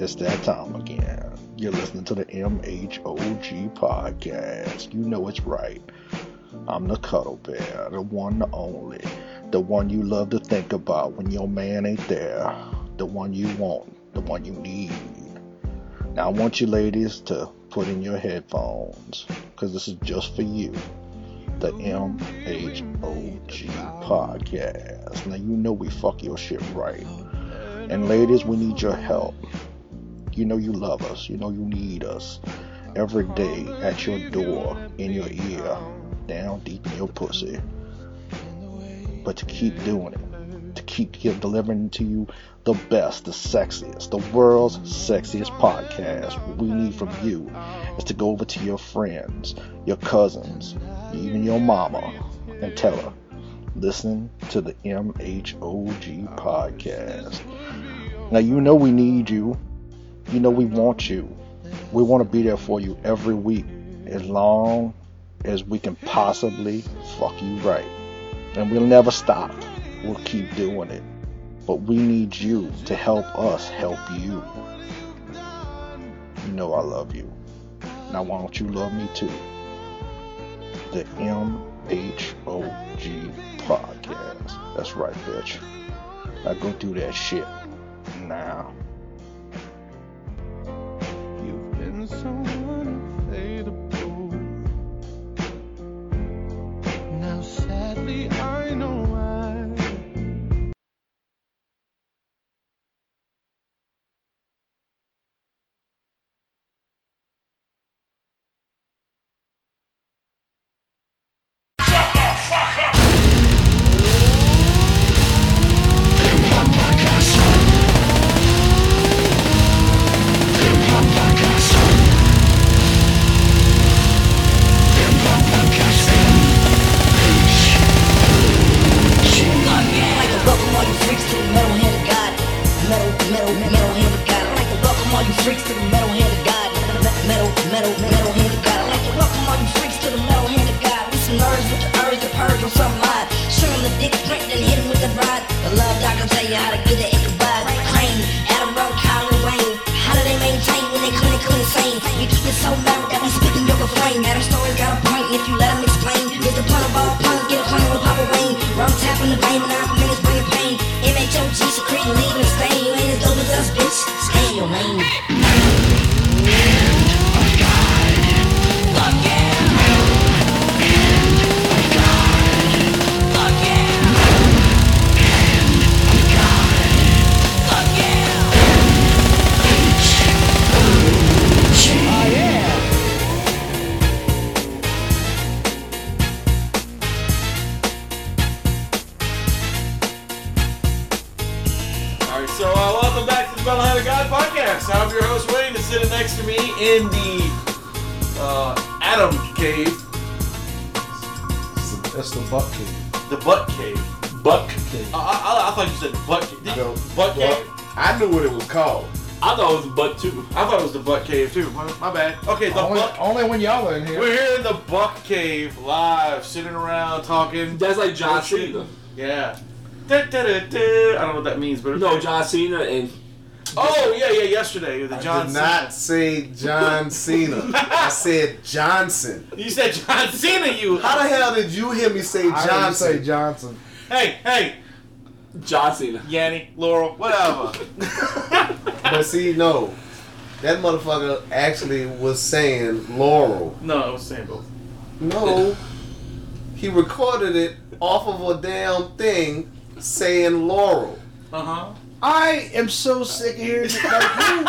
it's that time again. You're listening to the MHOG podcast. You know it's right. I'm the cuddle bear, the one, the only, the one you love to think about when your man ain't there, the one you want, the one you need. Now, I want you ladies to put in your headphones because this is just for you. The MHOG podcast. Now, you know we fuck your shit right. And ladies, we need your help. You know you love us. You know you need us. Every day at your door, in your ear, down deep in your pussy. But to keep doing it, to keep delivering to you the best, the sexiest, the world's sexiest podcast, what we need from you is to go over to your friends, your cousins, even your mama, and tell her, listen to the MHOG podcast. Now, you know we need you. You know we want you. We want to be there for you every week as long as we can possibly fuck you right. And we'll never stop. We'll keep doing it. But we need you to help us help you. You know I love you. Now why don't you love me too? The MHOG podcast. That's right, bitch. Now go do that shit now. Now, sadly, I know why. Urge to purge on some line. Show 'em the dick print, then hit 'em with the rod. The love doctor tell you how to get the Ichabod. Crane, Adam Rowe, Colin Wayne. How do they maintain when they clinical insane? You keep it so loud that we speaking your refrain. Adam story got a point, and if you let 'em explain, get the pun of all puns, get a pun with Papa Wayne. Rum tapping the vein, and I'm in the uh, Adam Cave, That's the butt cave. the Butt Cave. Buck cave. I, I, I thought you said Butt Cave. Did- No, butt well, Cave? I knew what it was called. I thought it was the butt too. I thought it was the Butt Cave too. My, my bad. Okay, the Only, Buck. only when y'all are in here. We're here in the Buck Cave, live, sitting around talking. That's like John. Cena. Yeah. Da, da, da, da. I don't know what that means, but No. John Cena and Oh yeah, yeah. Yesterday, the I John. did not say John Cena. I said Johnson. You said John Cena. You. How the hell did you hear me say I Johnson? didn't say Johnson. Hey, hey, John Cena. Yanni, Laurel, whatever. but see, no. That motherfucker actually was saying Laurel. no, I was saying both. No. He recorded it off of a damn thing saying Laurel. Uh huh. I am so sick of hearing it. Like, who,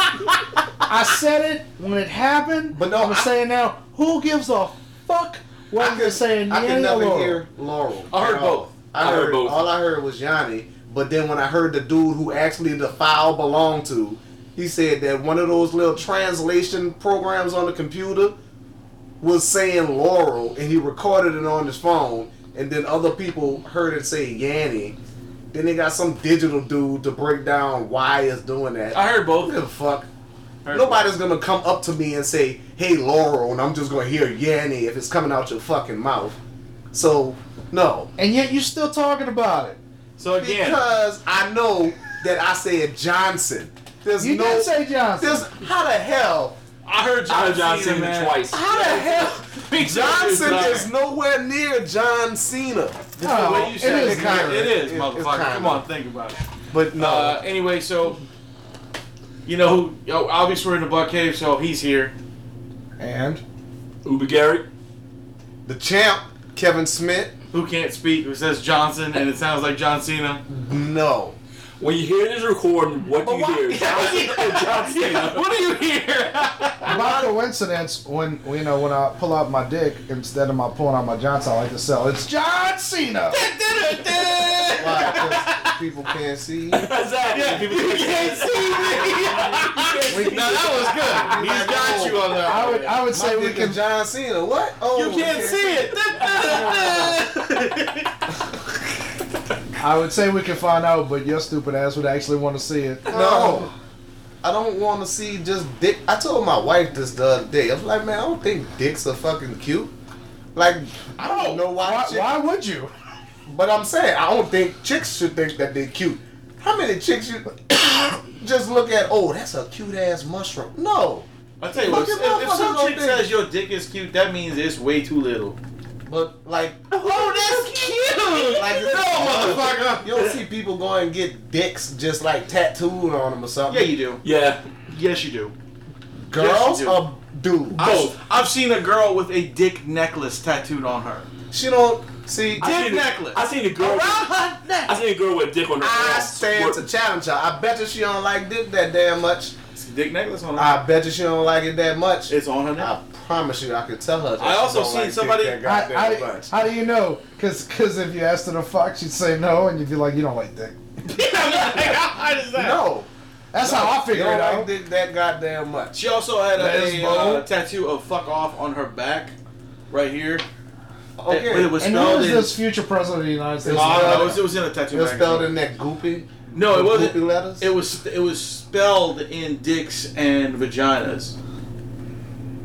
I said it when it happened, But no, I'm I- saying now, who gives a fuck what you're saying? I Yanni could never Laurel? hear Laurel. I heard at all. both. I, I heard heard, both. All I heard was Yanni. But then when I heard the dude who actually the file belonged to, he said that one of those little translation programs on the computer was saying Laurel, and he recorded it on his phone, and then other people heard it say Yanni. Then they got some digital dude to break down why it's doing that. I heard both. Who the fuck? Heard Nobody's gonna come up to me and say, "Hey, Laurel," and I'm just gonna hear "Yanny" if it's coming out your fucking mouth. So, no. And yet you're still talking about it. So again, Because I know that I said Johnson. There's You no. did say Johnson. There's how the hell? I heard John, I heard John Cena, Cena twice. How the hell? Me. Johnson is nowhere near John Cena. the way you it said is it, kinda- it is, it- it's motherfucker. kinda. Come on, think about it. But no. Uh, anyway, so you know who? Yo, obviously we're in the Buck Cave, so he's here. And Uber Gary. the champ, Kevin Smith. Who can't speak? Who says Johnson, and it sounds like John Cena. No. When you hear this recording, what do you why- hear? John, John Cena. What do you hear? by coincidence, when you know when I pull out my dick instead of my pulling out my Johnson, I like to sell. It's John Cena. Why? 'Cause people can't see. you? Yeah, People you can't see me. no, that was good. He's got oh, you on that. I would I would say we can. John Cena. What? Oh, You can't see it. I would say we can find out, but your stupid ass would actually want to see it. No. I don't want to see just dick. I told my wife this the other day. I was like, man, I don't think dicks are fucking cute. Like, I don't know why. Why, chick- why would you? But I'm saying, I don't think chicks should think that they're cute. How many chicks you just look at? Oh, that's a cute ass mushroom. No, I'll tell you what. If, Fucking if some motherfuckers chick don't think- says your dick is cute, that means it's way too little. But like, Oh, that's cute. like no, motherfucker. You don't see people go and get dicks just like tattooed on them or something. Yeah, you do. Yeah. Yes, you do. Girls you do. or dudes? I've, I've seen a girl with a dick necklace tattooed on her. She don't see. I Dick seen necklace. I seen a girl. her neck. I seen a girl with a dick on her I stand to challenge her. I bet you she don't like dick that damn much. It's dick necklace on her. I bet you she don't like it that much. it's on her neck. I promise you, I could tell her. That I she also don't seen like somebody- Dick How, that how, goddamn do- much. how do you know? Because because if you asked her to fuck, she'd say no, and you'd be like, you don't like dick. How does that? No, That's how I you figure don't it out. dick that goddamn much. She also had a, Lesbo. uh, tattoo of "fuck off" on her back, right here. Okay, But it was And who spelled is in. this future president of the United States? It's no, it, was, it was in a tattoo. it was magazine. spelled in that goopy. No, it wasn't. Goopy letters. It was. It was spelled in dicks and vaginas.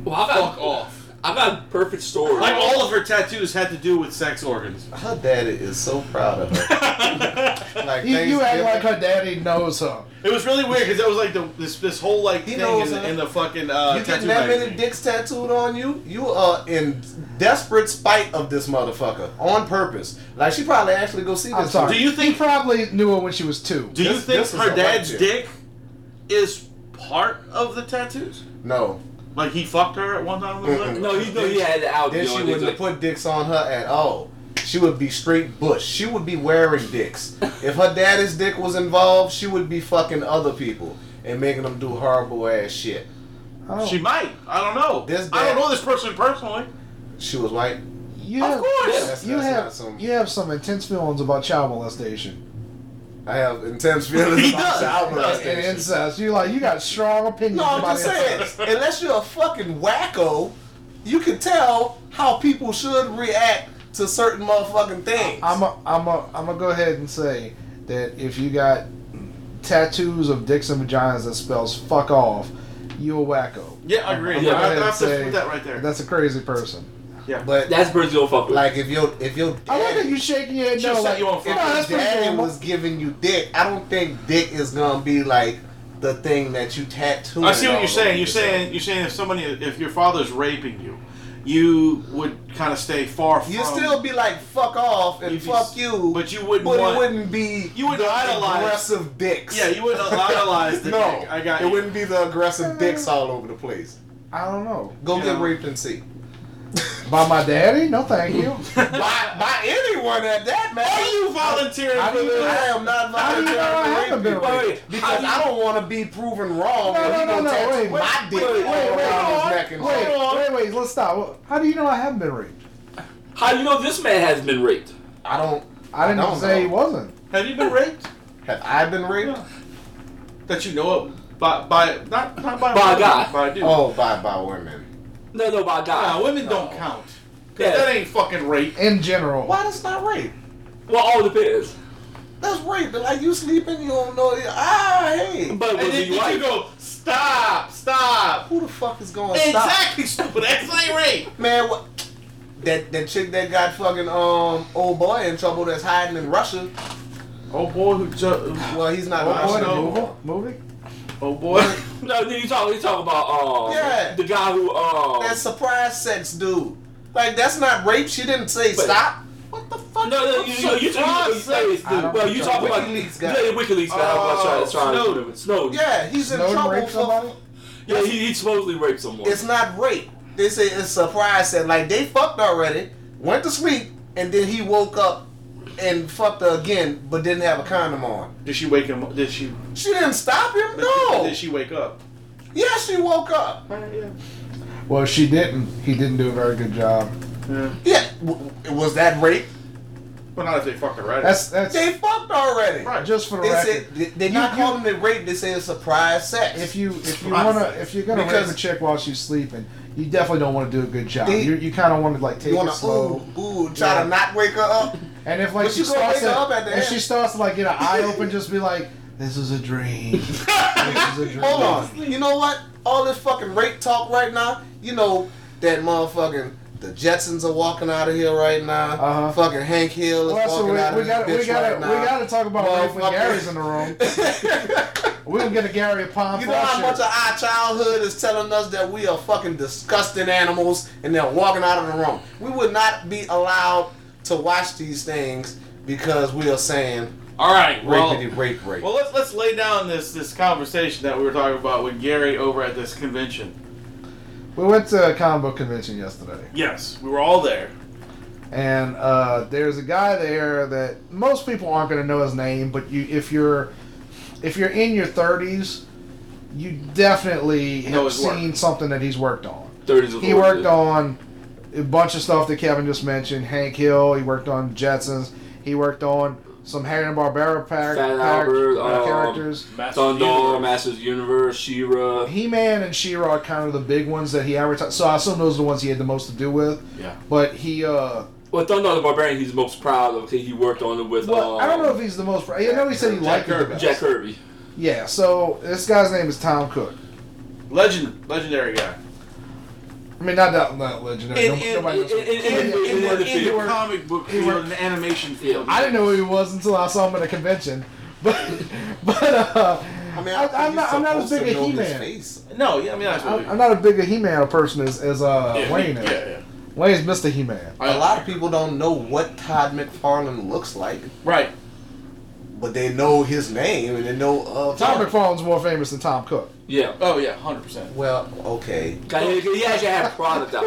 Well, I Fuck got, off. I got a perfect stories. Like all of her tattoos had to do with sex organs. Her daddy is so proud of her. like You, you act like her daddy knows her. It was really weird because it was like the this this whole like He thing knows in, her. in the fucking uh, You tattoo getting that many magazine. dicks tattooed on you? You are in desperate spite of this motherfucker on purpose. Like she probably actually go see this. I'm sorry. Do you he think- probably knew her when she was two? Do you This- think this her dad's dick is part of the tattoos? No. Like he fucked her at one time? No, he know he had it out. Then she wouldn't like- put dicks on her at all. She would be straight bush. She would be wearing dicks. if her daddy's dick was involved, she would be fucking other people and making them do horrible ass shit. Oh, She might. I don't know. This I don't know this person personally. She was white. you Of have, course. That's- you that's have some- you have some intense feelings about child molestation I have intense feelings He about does. child and incest. You like you got strong opinions No, I'm about just saying, unless you're a fucking wacko, you can tell how people should react to certain motherfucking things. I'm a, I'm a, I'm gonna go ahead and say that if you got tattoos of dicks and vaginas that spells "fuck off," you a wacko. Yeah, I agree. I'm Yeah, gonna I, I have to say put that right there. That's a crazy person. But That's the person you don't fuck with. like if your if your I like that you shaking your head. No, like, you on if fire. no, your that's pretty daddy normal. was giving you dick, I don't think dick is gonna be like the thing that you tattoo. I see what you're saying. You're yourself. saying you're saying if somebody if your father's raping you, you would kind of stay far from. You still be like fuck off and You'd be fuck s- you, but you wouldn't but want- it wouldn't be you wouldn't the idolize- aggressive dicks. Yeah, you wouldn't idolize the no, dick. I got it you. wouldn't be the aggressive dicks all over the place. I don't know. Go You get know. raped and see. By my daddy? No, thank you. by, by anyone at that, man. Are you volunteering How for this? I am not How do you know I volunteering haven't to been rape Because I don't want to be proven wrong. No, and no, no, no, tattoo wait, my dick wait, wait, all wait, wait, his neck and Wait, wait, wait. Let's stop. How do you know I haven't been raped? How do you know this man has been raped? I don't. I didn't don't say know. he wasn't. Have you been raped? Have I been raped? That you know of by by not not by By a woman, guy. by a dude. Oh, by by women. No, no, by God. Nah, women don't count. count. 'Cause Yeah. that ain't fucking rape. In general. Why that's not rape? Well, all depends. That's rape. But like you sleeping, you don't know. Ah, hey. But And was then he you white? go stop, stop. Who the fuck is going to stop? Exactly, stupid. That's ain't rape. Man, what? That that chick that got fucking um old boy in trouble that's hiding in Russia. Oh boy, who ju- Well, he's not in boy, Russia the no movie? more. movie? Oh boy. No, you talk. You talk about um, Yeah. the guy who um, That surprise sex dude. Like that's not rape. She didn't say But- stop. What the fuck? No, no, What's you, you, you, you, surprise you, sex? I well, you talk about WikiLeaks guy. Yeah, WikiLeaks guy. I'm Oh, trying, trying Snowden. to Snowden. Yeah, he's in Snowden trouble for. yeah, he, he supposedly raped someone. It's not rape. They say it's surprise sex. Like they fucked already, went to sleep, and then he woke up and fucked her again, but didn't have a condom on. Did she wake him? Did she? She didn't stop him. No. Did she wake up? Yeah, she woke up. Uh, yeah. Well, she didn't. He didn't do a very good job. Yeah. Yeah, w- was that rape? Well, not if they fucked her right. That's that's They fucked already. Right. just for the They record. said they- they're not you- calling it rape. They say it's surprise sex. if you if you Surprise wanna sex. if you're gonna Because- rape a chick while she's sleeping, you definitely don't want to do a good job. They- you you kind of want to like take you want it slow. ooh ooh try Yeah. to not wake her up. And if like But she starts wake to, up at and end. she starts to like get an eye open, just be like, "This is a dream. this is a dream." Hold on. You know what? All this fucking rape talk right now. You know that motherfucking the Jetsons are walking out of here right now. Uh-huh. Fucking Hank Hill is Well, so walking we, out of we this gotta we bitch gotta right we gotta talk about rape when Gary's in the room. we can get a Gary upon You know how much of our childhood is telling us that we are fucking disgusting animals and they're walking out of the room. We would not be allowed to watch these things because we are saying All right. Well, rapey rape rape. well, let's let's lay down this this conversation that we were talking about with Gary over at this convention. We went to a comic book convention yesterday. Yes, we were all there. and uh, there's a guy there that most people aren't going to know his name, but you, if you're if you're in your 30s, you definitely Know have his work. seen something that he's worked on. Thirties of He worked on a bunch of stuff that Kevin just mentioned. Hank Hill. He worked on Jetsons. He worked on some Hanna Barbera par- Fat Albert, uh, um, characters. Master Thundor, Masters Universe, She-Ra. He-Man and She-Ra are kind of the big ones that he advertised. So I assume those are the ones he had the most to do with. Yeah. But he, uh, Well, Thundarr the Barbarian, he's most proud of. Okay, he worked on it with. well, um, I don't know if he's the most. I know he said he Jack liked it the Kirby. best. Jack Kirby. Yeah, so this guy's name is Tom Cook. Legend, legendary guy. I mean, not that not legendary. In, no, in, nobody knows. in- who- in- in, in, in- in- in the comic book he field, worked- in the animation field. I didn't know who he was until I saw him at a convention. But, but uh, I mean, I, I'm, not. I'm not as big a He-Man. No, yeah, I mean, I'm, absolutely. I'm not as big a He-Man person as, as uh, yeah, Wayne yeah, is. yeah. Wayne's Mr. He-Man. A lot of people don't know what Todd McFarlane looks like, Right. but they know his name and they know uh, Tom McFarlane's more famous than Tom Cook. Yeah. Oh yeah, hundred percent. Well, okay. He, he actually had a product out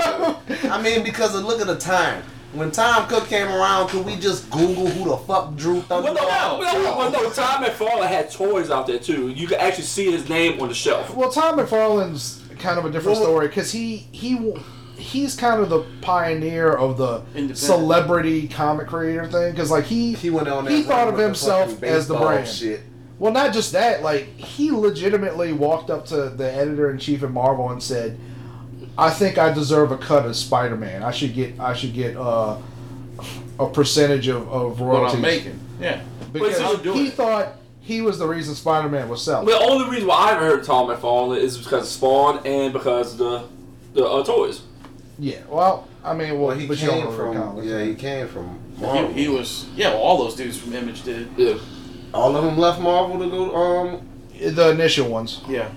there. I mean, because of look at the time. When Tom Cook came around, could we just Google who the fuck drew Thundarr? Well, no, well, no, well, no. Tom McFarlane had toys out there too. You could actually see his name on the shelf. Well, Tom McFarlane's kind of a different Well- story because he he he's kind of the pioneer of the celebrity comic creator thing because like he He went on. He thought of himself as the baseball brand. Shit. Well, not just that. Like he legitimately walked up to the editor in chief at Marvel and said, "I think I deserve a cut as Spider Man. I should get I should get uh, a percentage of, of What royalties." I'm making. Yeah. because But he's doing he it. thought he was the reason Spider Man was selling. The only reason why I haven't heard of Tom McFarlane is because of Spawn and because of the the uh, toys. yeah. Well, I mean, well, Well, he but you came from. comics. Yeah, he came from Marvel. He, he was. Yeah, well, all those dudes from Image did. Yeah. All of them left Marvel to go. Um, the initial ones. Yeah.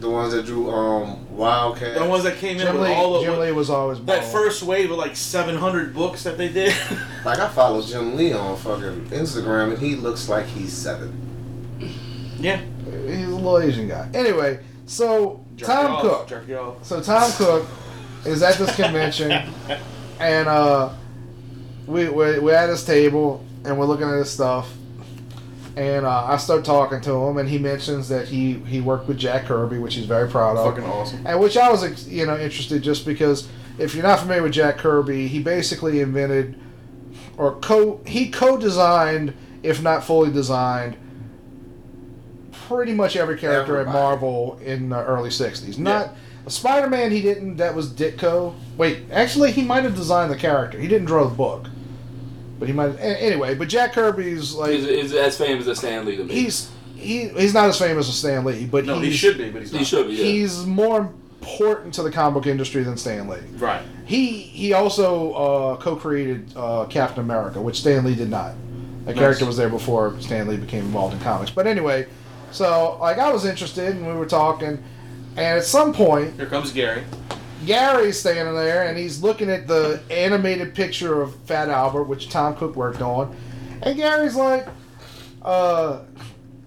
the ones that drew um Wildcat. The ones that came in Jim with Lee, all of Jim Lee was always that Marvel. first wave of like 700 books that they did. Like I follow Jim Lee on fucking Instagram, and he looks like he's seven. yeah. He's a little Asian guy. Anyway, so Tom Cook. Jerk off. So Tom Cook is at this convention, and uh, we we we're at his table and we're looking at his stuff, and uh, I start talking to him, and he mentions that he he worked with Jack Kirby, which he's very proud of, Fucking awesome. and which I was you know interested just because if you're not familiar with Jack Kirby, he basically invented or co he co-designed, if not fully designed. Pretty much every character Everybody. at Marvel in the early '60s. Not Spider-Man. He didn't. That was Ditko. Wait, actually, he might have designed the character. He didn't draw the book, but he might. Anyway, but Jack Kirby's like Is, is as famous as Stan Lee to me. he's he he's not as famous as Stan Lee, but No, he should be, but he's not. he should be. Yeah. He's more important to the comic book industry than Stan Lee. Right. He he also uh, co-created uh, Captain America, which Stan Lee did not. That Nice. character was there before Stan Lee became involved in comics. But anyway, So like I was interested, and we were talking, and at some point Here comes Gary. Gary's standing there and he's looking at the animated picture of Fat Albert, which Tom Cook worked on. And Gary's like, uh,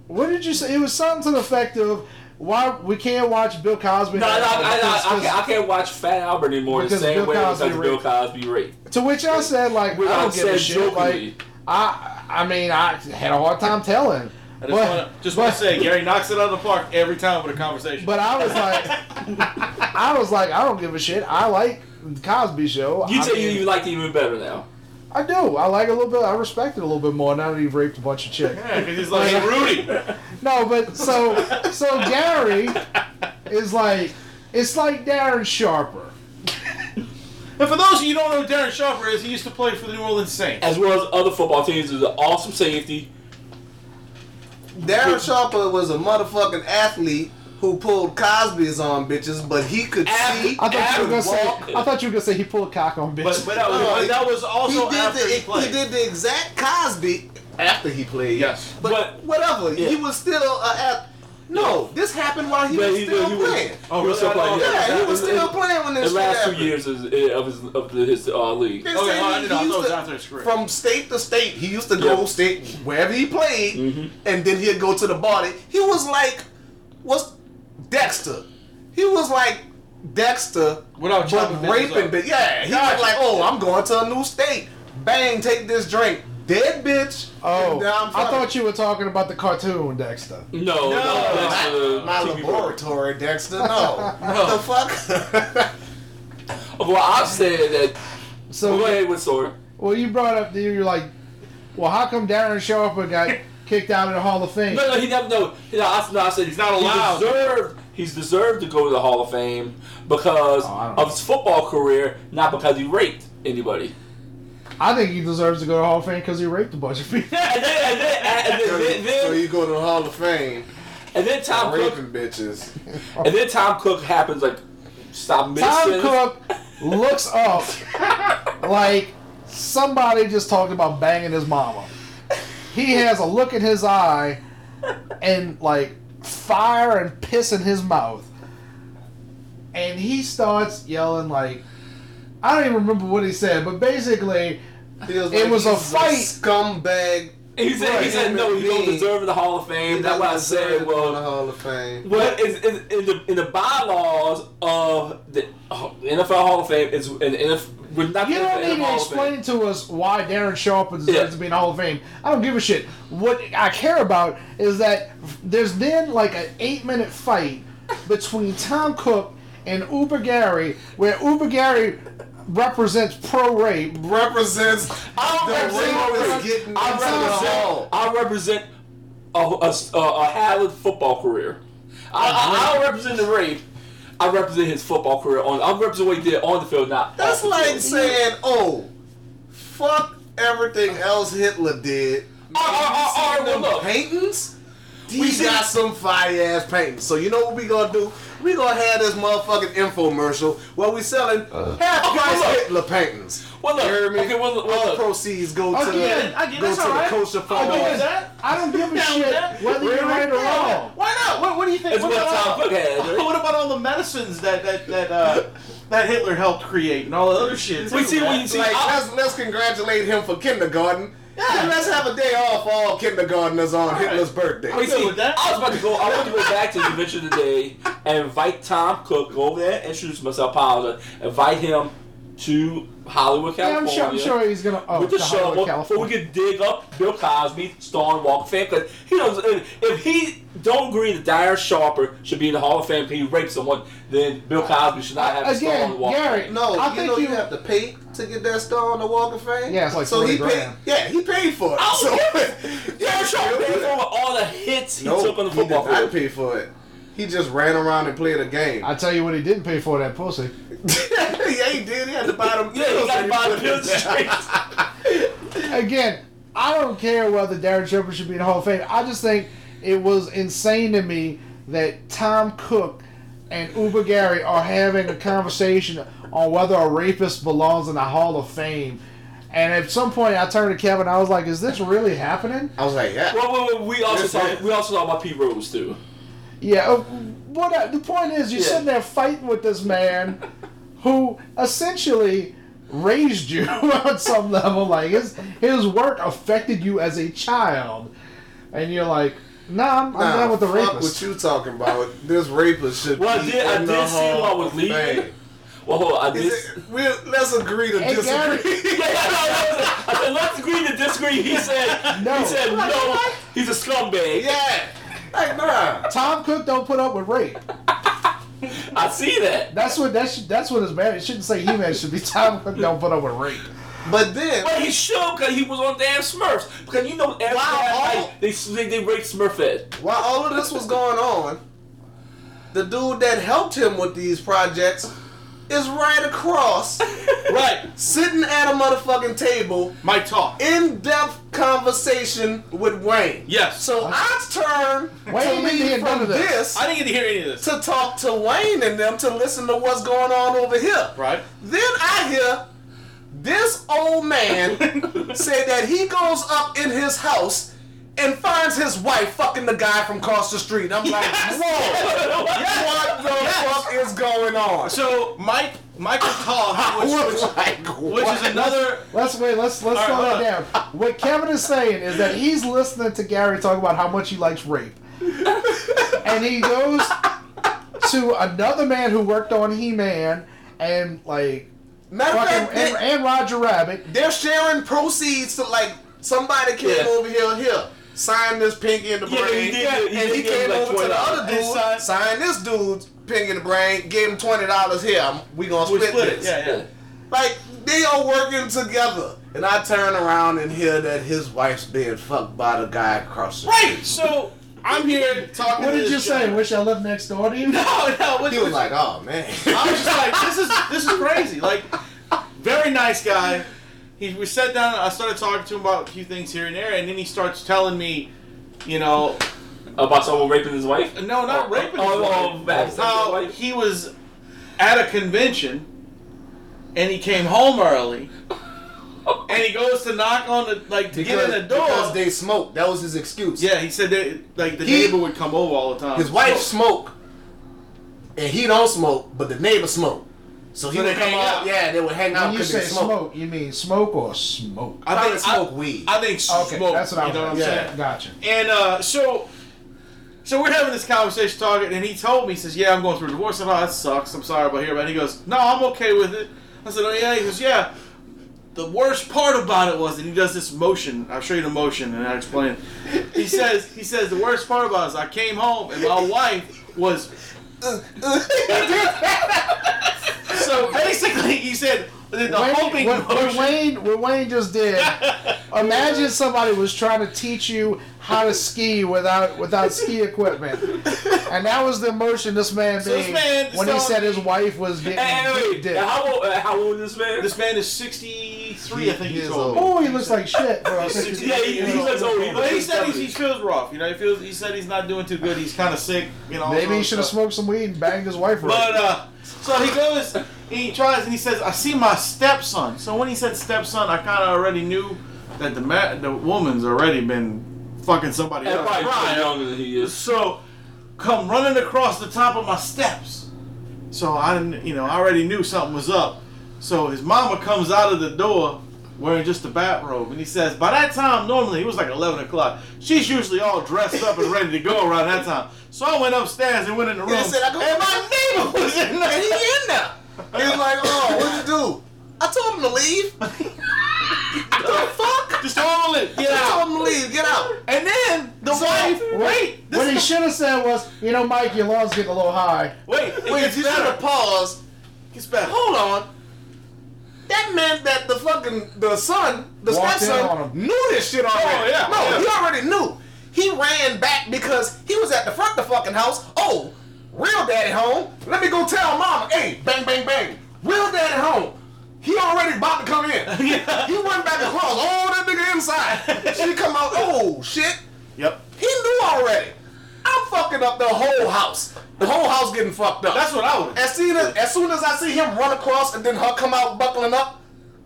what did you say? It was something to the effect of, why we can't watch Bill Cosby. No, no, I, I, I, I, can't, I can't watch Fat Albert anymore the Because same Bill way Cosby because Bill. Cosby raped. To which I said, like, I I don't give a shit. jokingly. Like, I, I mean, I had a hard time telling. I just But- want to just want to say, Gary knocks it out of the park every time with a conversation. But I was like, I was like, I don't give a shit. I like the Cosby Show. You I say you, mean, you like it even better now. I do. I like it a little bit. I respect it a little bit more now that he raped a bunch of chicks. yeah, because he's like, hey, Rudy. No, but so so Gary is like it's like Darren Sharper. And for those of you who don't know who Darren Sharper is, he used to play for the New Orleans Saints. As well as other football teams, is an awesome safety. Darren Sharper was a motherfucking athlete who pulled Cosby's on bitches, but he could Ab- see. I thought you were gonna and say. I thought you were gonna say he pulled cock on bitches. But, but, that was, No, but that was also he did after the he played. he did the exact Cosby after he played. Yes. but, But- whatever. yeah. He was still a at. No, this happened while he But was he- still he was- playing. Oh, he was still really? playing. yeah, he was still in- playing when The this shit last two happened. years is, of his of the, his uh, league. They Okay, said well, I he- didn't know. I he thought it used was to- after his career. From state to state, he used to go Yeah. state wherever he played, Mhm. and then he'd go to the body. He was like, what's Dexter? He was like Dexter, Without but raping. But yeah, he Gotcha. was like, oh, I'm going to a new state. Bang, take this drink. Dead bitch. oh, I'm I thought you were talking about the cartoon Dexter. No, No, no, that's the my laboratory, Dexter. No, what the fuck? Well, I said that. So go ahead with story. well, you brought up. The you're like, well, how come Darren Sharper got kicked out of the Hall of Fame? No, no, he never. No, no, I, no, I said he's not allowed. He deserved, he's deserved to go to the Hall of Fame because Oh, of his football career, not because he raped anybody. I think he deserves to go to the Hall of Fame because he raped a bunch of people. and then, and then, and then, and then, so you go to the Hall of Fame, and then Tom Cook, raping bitches. and then Tom Cook happens like stop missing. Tom Cook looks up like somebody just talked about banging his mama. He has a look in his eye and like fire and piss in his mouth. And he starts yelling like I don't even remember what he said, but basically Feels It like was a he's fight. scumbag. He said, he said no, he don't deserve the Hall of Fame. That's what I deserve said. to go to the Well, Hall of Fame. well, is in, in the in the bylaws of the uh, NFL Hall of Fame is an NFL. We're not you the don't need to Hall of Fame. explain to us why Darren Sharper deserves Yeah. to be in the Hall of Fame. I don't give a shit. What I care about is that there's then like an eight minute fight between Tom Cook and Uber Gary, where Uber Gary represents pro rape. Represents I the represent, rapist getting I into the represent. I represent a, a, a, a Howard football career. I, I, I don't represent the rape. I represent his football career. On I represent what he did on the field, not That's off the like field. saying, oh, fuck everything else Hitler did. Uh, uh, uh, uh, You seen well, them look. paintings? We We got some fire ass paintings. So you know what we gonna do? We gonna have this motherfucking infomercial where we selling half Okay, price look. Hitler paintings. Well, look. You hear me? Okay, well, look, well, All look. proceeds go to I the it, I get it, go that's to the alright. kosher I'll fund. go with that. I don't give a shit that. whether you're right or wrong. Why not? What, what do you think? It's what, what about, Tom had, what about all the medicines that that that uh, that Hitler helped create and all the other shit? We see when you see. Like let's let's congratulate him for kindergarten. And let's have a day off for all kindergartners on right. Hitler's birthday. Wait, good see, that. I was about to go. I want to go back to the adventure today and invite Tom Cook. Go over there, introduce myself, apologize, invite him to Hollywood, Yeah, I'm California. sure, I'm sure he's gonna. Oh, with the to Hollywood, shovel, so we California. could dig up Bill Cosby, starring Walk of Fame. Because he knows if, if he don't agree that Darren Sharper should be in the Hall of Fame because he raped someone, then Bill Cosby should not have a star on Again, the Walk of Gary, Fame. No, I you think know you you have to pay to get that star on the Walk of Fame. Yeah, it's like so 40 he grand. paid. Yeah, he paid for it. Oh, so, Darren Sharper paid for all the hits he no, took on the he did football not field. pay for it. He just ran around and played a game. I tell you what, he didn't pay for that pussy. yeah, he did. He had to buy them. Yeah, he pills got and by the put pills straight. Again, I don't care whether Darren Sharper should be in the Hall of Fame. I just think it was insane to me that Tom Cook and Uber Gary are having a conversation on whether a rapist belongs in the Hall of Fame. And at some point, I turned to Kevin. I was like, "Is this really happening?" I was like, yeah. Well, well, well, we also Yes, talk, we also talk about Pete Rose too. Yeah. uh, What I- the point is, you're Yeah. sitting there fighting with this man, who essentially raised you on some level. Like his his work affected you as a child, and you're like, "Nah, I'm, I'm Nah, down with the fuck rapist." what you talking about. This rapist should Well, I be did- I in the did see him while I Hall was of leaving. Fame. Well, hold on, I did. It, we'll, let's agree to Hey, Gary. disagree. Yeah, yeah, no, no, I said, let's agree to disagree. He said, No. he said, no, he's a scumbag. yeah. Like, nah. Tom Cook don't put up with rape. I see that. That's what that should, that's what his man. It shouldn't say he man. Should be Tom Cook don't put up with rape. But then, But he should because he was on damn Smurfs. Because you know, every Wow. last night they they, they raped Smurfette. while all of this was going on, the dude that helped him with these projects is right across, Right. sitting at a motherfucking table, Mike talk. in-depth conversation with Wayne. Yes. So I turn Wayne to didn't hear leave none from this. this I didn't get to hear any of this. to talk to Wayne and them to listen to what's going on over here. Right. Then I hear this old man say that he goes up in his house and finds his wife fucking the guy from across the street. I'm like, whoa, what the fuck is going on? So Mike Michael Todd, which, was which, like, which what? is another. Let's wait. Let's let's All slow right, that down. What Kevin is saying is that he's listening to Gary talk about how much he likes rape, and he goes to another man who worked on He Man and like Matter of fucking fact, and, they, and Roger Rabbit. they're sharing proceeds to like somebody came Yeah. over here, here, sign this pinky in the Yeah, brain, he did, he and did he give him came like over to the other dude, signed- signed this dude's Pinky and the Brain, gave him twenty dollars here. We gonna We split, split it. this. Yeah, yeah. Like they are working together, and I turn around and hear that his wife's being fucked by the guy across the Right. So I'm here talking. What did this you say? guy. Wish I lived next door to you. No, no. What, He was like, "Oh man." I was just like, this is this is crazy. Like, very nice guy. He we sat down. I started talking to him about a few things here and there, and then he starts telling me, you know, About someone raping his wife? no, not Oh, raping. oh, his oh, wife. oh, bad sex with his How wife? he was at a convention, and he came home early, and he goes to knock on the like to because, get in the door. because they smoke. That was his excuse. yeah, he said that like the He- neighbor would come over all the time. His wife smoke, and he don't smoke, but the neighbor smoke. So he So would come hang out. out. Yeah, they would hang out When you because say smoke. smoke, you mean smoke or smoke? I Probably think smoke I, weed. I think Okay, smoke. that's what I you was. know what I'm yeah. saying. Gotcha. And uh, so, so we're having this conversation talking, and he told me, he says, "Yeah, I'm going through a divorce." I said, "Oh, that sucks. I'm sorry about here." But. He goes, "No, I'm okay with it." I said, "Oh yeah." He goes, "Yeah." The worst part about it was that he does this motion. I'll show you the motion, and I explain. it. He says, "He says the worst part about it is I came home and my wife was." so basically, he said the, Wayne, hoping what, what. Wayne, what Wayne just did. imagine somebody was trying to teach you how to ski without without ski equipment, and that was the emotion this man So this made man is when he said his wife was getting Hey, hey, wait, dick. how old, uh, how old is this man? This man is 63, I think he Years told me. old. Oh, he looks like shit. Bro. He's Yeah, he- he looks old. He But he said like he's, he feels rough. You know, he feels. He said he's not doing too good. He's kind of sick. You know. Maybe he should have smoked some weed and banged his wife. But uh, so he goes, he tries, and he says, "I see my stepson." So when he said stepson, I kind of already knew that the ma- the woman's already been fucking somebody else. probably Right. younger than he is. So come running across the top of my steps. So I didn't, you know, I already knew something was up. So his mama comes out of the door wearing just a bathrobe, and he says, by that time, normally it was like 11 o'clock. She's usually all dressed up and ready to go around that time. So I went upstairs and went in the room, I said, I go- and my neighbor was in there. and there. he in there. He was like, "Oh, what'd you do?" I told him to leave. the fuck? Just told him to get I out. told him to leave. Get out. And then the wife, wait, this what he is should have said was, you know, Mike, your lawn's getting a little high. wait, Wait, gets you should better. have paused. Gets better. Hold on. That meant that the fucking the son, the Walked stepson, knew this shit already. Oh, yeah, no, yeah. he already knew. He ran back because he was at the front of the fucking house. Oh, real daddy home. Let me go tell mama. Hey, bang, bang, bang. Real daddy home. He already about to come in. He went back across. Oh, that nigga inside. She come out. Oh shit. Yep. He knew already. I'm fucking up the whole house. The whole house getting fucked up. That's what I would. As soon as, as soon as I see him run across and then her come out buckling up,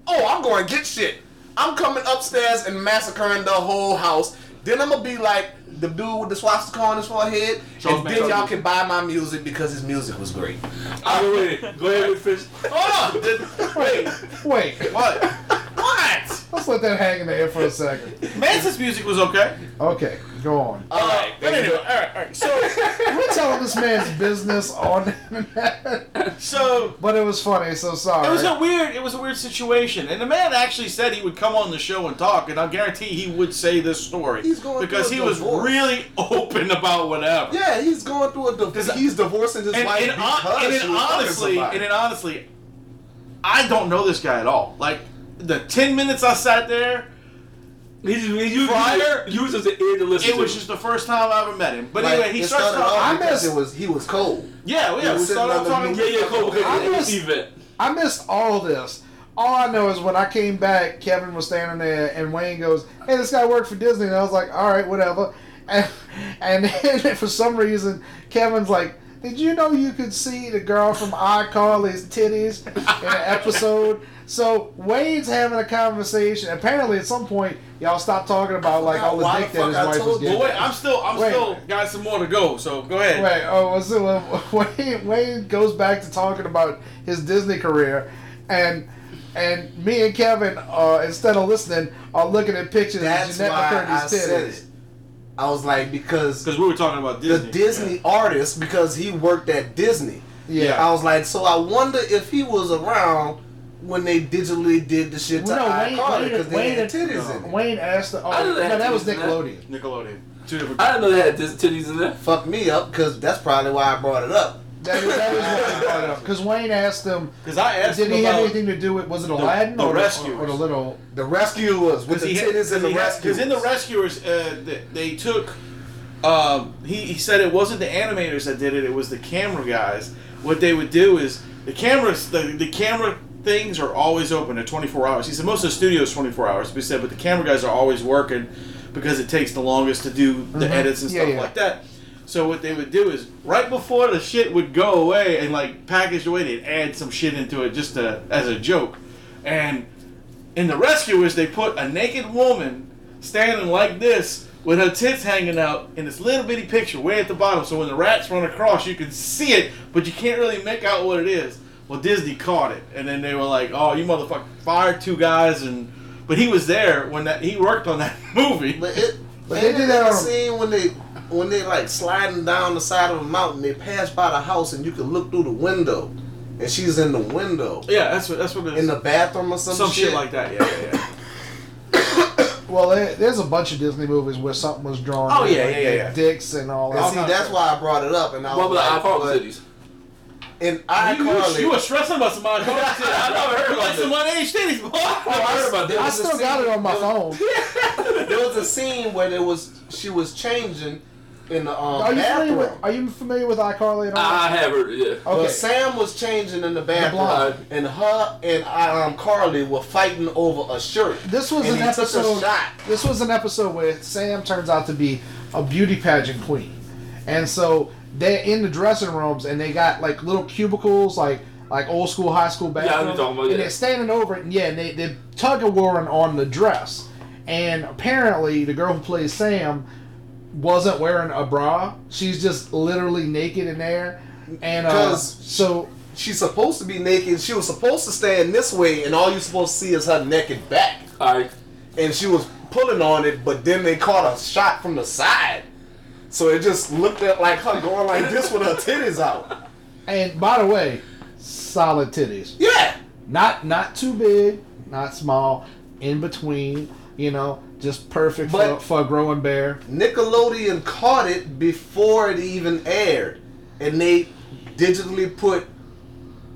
oh, I'm going to get shit. I'm coming upstairs and massacring the whole house. Then I'm gonna be like the dude with the swastika on his forehead, Charles and then Manson. y'all can buy my music because his music was great. I mean, wait, go ahead and finish. Hold on. Wait. Wait, What? What? let's let that hang in the air for a second. Manson's music was okay. Okay, go on. All right, But anyway, all right, all right. So, We're telling this man's business on the internet. so But it was funny, so sorry. It was a weird. It was a weird situation, and the man actually said he would come on the show and talk, and I guarantee he would say this story He's going because he was divorce. really open about whatever. Yeah, he's going through a divorce. He's divorcing his And, wife and, because and she then was fucking honestly, somebody. and then honestly, I don't know this guy at all. Like the ten minutes I sat there, He's, he uses, Prior- he uses the ear to listen it to. was just the first time I ever met him. But Like, anyway, he starts started talking. off I because missed- it was he was cold. yeah, yeah, we started off talking. yeah, yeah, cool. Okay, I missed- event. I missed all this. All I know is when I came back, Kevin was standing there, and Wayne goes, "Hey, this guy worked for Disney," and I was like, "All right, whatever." And and then for some reason, Kevin's like, "Did you know you could see the girl from iCarly's titties in an episode?" So Wayne's having a conversation. Apparently, at some point, y'all stopped talking about like all the Why dick the that his I wife was told you? getting. Well, wait, I'm still, I'm Wait. still got some more to go. So go ahead. Wait, oh, so uh, Wayne, Wayne goes back to talking about his Disney career, and and me and Kevin, uh, instead of listening, are looking at pictures That's of Jeanette why I McCurdy's said titties. It. I was like because Because we were talking about the Disney. Disney artist because he worked at Disney. Yeah. I was like, so I wonder if he was around when they digitally did the shit to Well, no, Wayne, iCarly Wayne, because they Wayne, had titties in it. Wayne asked. The, oh, I didn't no, that was titties that. Nickelodeon. Nickelodeon. Two different. I didn't know they had dis- titties in there. Fuck me up because that's probably why I brought it up. That is, that is what he brought up because Wayne asked him. Because I asked Did him he have about anything to do with? Was it Aladdin the or, Rescuers. or, or the little? The Rescuers with Because the titties and the Rescuers. Because in the Rescuers, uh, they, they took. Um, he, he said it wasn't the animators that did it; it was the camera guys. What they would do is the cameras, the, the camera things are always open at 24 hours. He said most of the studios 24 hours. But he said, but the camera guys are always working because it takes the longest to do the Mhm. edits and Yeah, stuff yeah. like that. So what they would do is right before the shit would go away and like packaged away, they'd add some shit into it just to, as a joke. And in the rescuers, they put a naked woman standing like this with her tits hanging out in this little bitty picture way at the bottom. So when the rats run across, you can see it, but you can't really make out what it is. Well, Disney caught it, and then they were like, "Oh, you motherfucker fired two guys," and but he was there when that he worked on that movie. But it, But but they they did that on- scene when they when they like sliding down the side of a mountain. They pass by the house and you can look through the window, and she's in the window Yeah, that's what that's what it is. in the bathroom or some, some shit like that. Yeah, yeah, yeah. Well, there, there's a bunch of Disney movies where something was drawn. Oh, yeah, like yeah, yeah. Dicks and all And that. see, that's why I brought it up. And I What was about the like, iPhone but titties? in You, you, iCarly, you were stressing about somebody. I never heard about like this. some underage titties, boy. Oh, I heard about there I this. was still got it on my phone. there was a scene where there was she was changing in the um, Are you familiar bathroom. with Are you familiar with iCarly and all I have heard, yeah. Okay. But Sam was changing in the bathroom, blonde. and her and um, Carly were fighting over a shirt. This was and an he took a episode. shot. This was an episode where Sam turns out to be a beauty pageant queen, and so they're in the dressing rooms and they got like little cubicles, like like old school, high school Yeah, I know bathrooms, what you're talking about, and yeah. they're standing over it, and yeah, and they they tug of warring on the dress, and apparently the girl who plays Sam wasn't wearing a bra; she's just literally naked in there, and uh, 'Cause so She's supposed to be naked. She was supposed to stand this way, and all you're supposed to see is her naked back. Alright. And she was pulling on it, but then they caught a shot from the side. So it just looked at like her going like this with her titties out. and by the way, solid titties. Yeah. not not too big, not small, in between. You know, just perfect for, But- for a growing bear. Nickelodeon caught it before it even aired, and they digitally put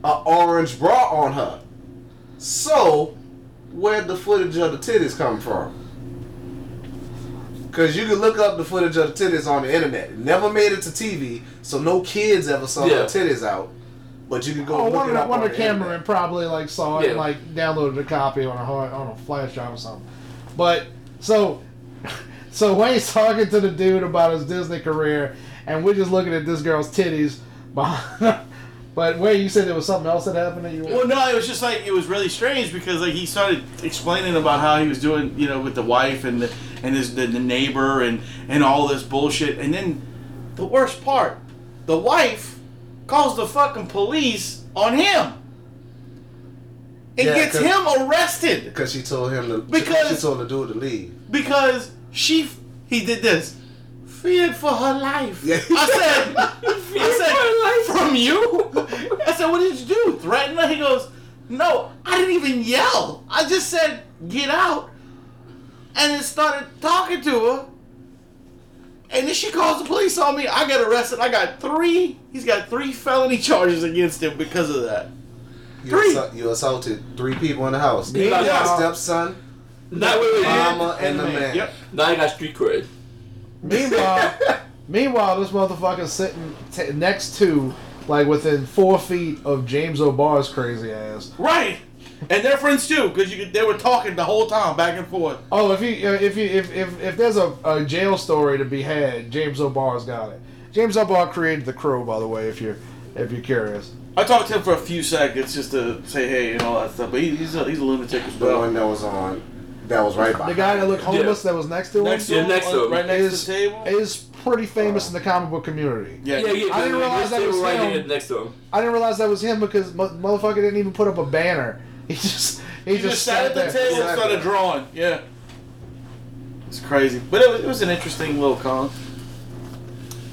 a orange bra on her. So, where'd the footage of the titties come from? Because you can look up the footage of the titties on the internet. It never made it to TV, so no kids ever saw Yeah. the titties out. But you can go Oh, look one it of the, up one on of the the internet. cameramen probably like saw it and like downloaded a copy on a hard on a flash drive or something. But so so Wayne's talking to the dude about his Disney career, and we're just looking at this girl's titties behind But wait, you said there was something else that happened that you. Well, no, it was just like it was really strange because like he started explaining about how he was doing, you know, with the wife and the and his the, the neighbor and and all this bullshit, and then the worst part, the wife calls the fucking police on him and Yeah, gets 'cause- him arrested Because she told him to. Because- she told the dude to leave. because she he did this. Feared for her life. Yeah. I said, I said, from you? I said, what did you do? Threaten her? He goes, no, I didn't even yell. I just said, get out. And then started talking to her. And then she calls the police on me. I got arrested. I got three, he's got three felony charges against him because of that. You, Three. assault- you assaulted three people in the house. Yeah. Your stepson, Now wait, wait, wait. mama, and the man. Yep. Now I got street cred. Meanwhile, meanwhile, this motherfucker's sitting t- next to, like, within four feet of James O'Barr's crazy ass. Right. And they're friends too, because you could, they were talking the whole time, back and forth. Oh, if you if you if if, if there's a, a jail story to be had, James O'Barr's got it. James O'Barr created the Crow, by the way, if you're if you're curious. I talked to him for a few seconds just to say hey and all that stuff, but he, he's a, he's a lunatic as well. The well. one that was on, that was right by The guy that looked homeless that was next to him Next to Yeah, him, next to him. right next is to the table. is pretty famous in the comic book community. yeah, Yeah, yeah. I didn't realize they that was right him. here next to him. I didn't realize that was him because mo- motherfucker didn't even put up a banner. He just he, He just sat at the table and started there. drawing. Yeah, it's crazy, but it was, it was an interesting little con.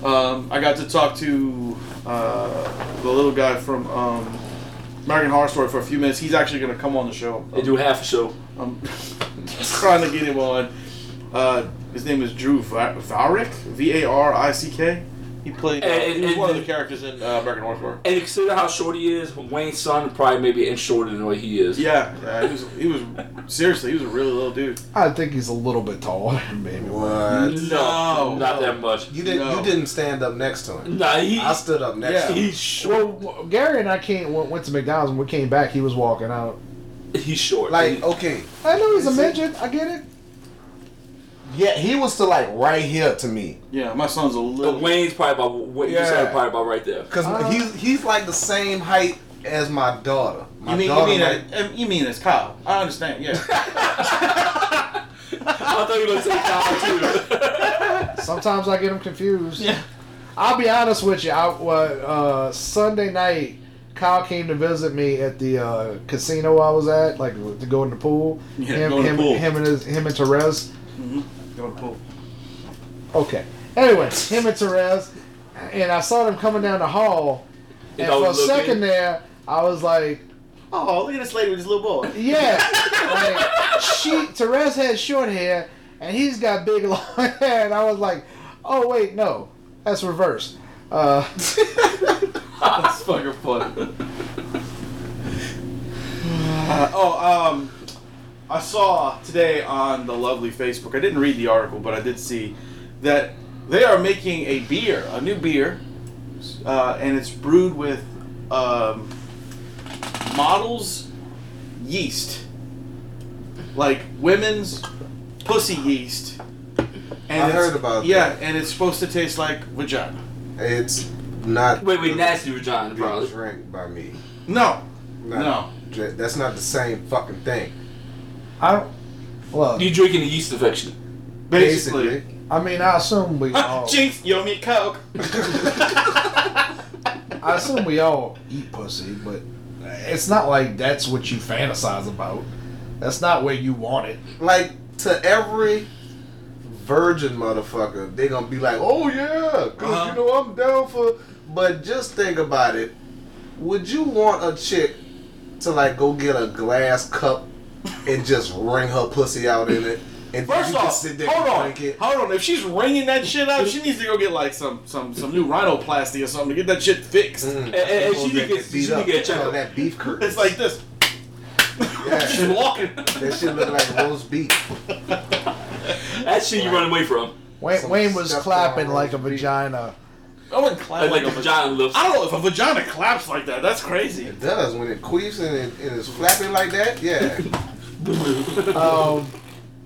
Um, I got to talk to uh, the little guy from um, American Horror Story for a few minutes. He's actually going to come on the show. They do half a show. I'm trying to get him on. Uh, his name is Drew Varick, V A R I C K. He played. Uh, And- he was and- one of the characters in uh, American Horror Story. And consider how short he is. Wayne's son probably maybe inch shorter than what he is. Yeah, yeah, he was. He was seriously. He was a really little dude. I think he's a little bit taller than maybe. What? No, not that much. You didn't. No. You didn't stand up next to him. Nah, he, I stood up next Yeah. to him. he's short. Well, Gary and I came went, went to McDonald's and we came back. He was walking out. He's short. Like okay, I know he's a Is it- midget. I get it. Yeah, he was to like right here to me, Yeah, my son's a little. Wayne's probably about what you Yeah. said probably about right there. cause Uh. he's he's like the same height as my daughter. My You mean you mean might- uh, you mean it's Kyle? I understand. Yeah. I thought you were gonna say Kyle too. Sometimes I get him confused. yeah. I'll be honest with you. I, uh, Sunday night, Kyle came to visit me at the uh, casino I was at, like to go in the pool. Yeah, him, go in the him, pool. him and his, him and Therese. Go to pool. Okay. Anyway, him and Therese, and I saw them coming down the hall, You and for a looking- second there, I was like, Oh, look at this lady with this little boy. yeah. like, she Therese had short hair, and he's got big long hair, and I was like, oh wait, no, that's reversed. Uh, That's fucking funny. Uh, oh, um, I saw today on the lovely Facebook. I didn't read the article, but I did see that they are making a beer, a new beer, uh, and it's brewed with um, models yeast, like women's pussy yeast. And I heard about yeah, that. and it's supposed to taste like vagina. It's not. Wait, wait, nasty vagina, being bro. drank by me. No, Not- No. That's not the same fucking thing. I don't. Well, You drinking the yeast infection. basically. I mean, I assume we all. Jinx, you owe me a coke. I assume we all eat pussy, but it's not like that's what you fantasize about. That's not where you want it. like to every virgin motherfucker, they gonna be like, "Oh yeah, because Uh-huh. you know I'm down for." But just think about it. Would you want a chick to like go get a glass cup and just wring her pussy out in it, and First you can off, sit there hold and on, it? hold on. If she's wringing that shit out, she needs to go get like some some some new rhinoplasty or something to get that shit fixed. Mm. And- and People she need to that get- she need to get a They call. That beef curtain. It's like this. Yeah. she's walking. that shit look like roast beef. That shit you run away from. Wayne, Some Wayne was clapping like a vagina. I wouldn't clap Like, like, like a vagina lifts. I don't know if a vagina claps like that. That's crazy. It does when it queefs and it, and it's flapping like that. Yeah. Um,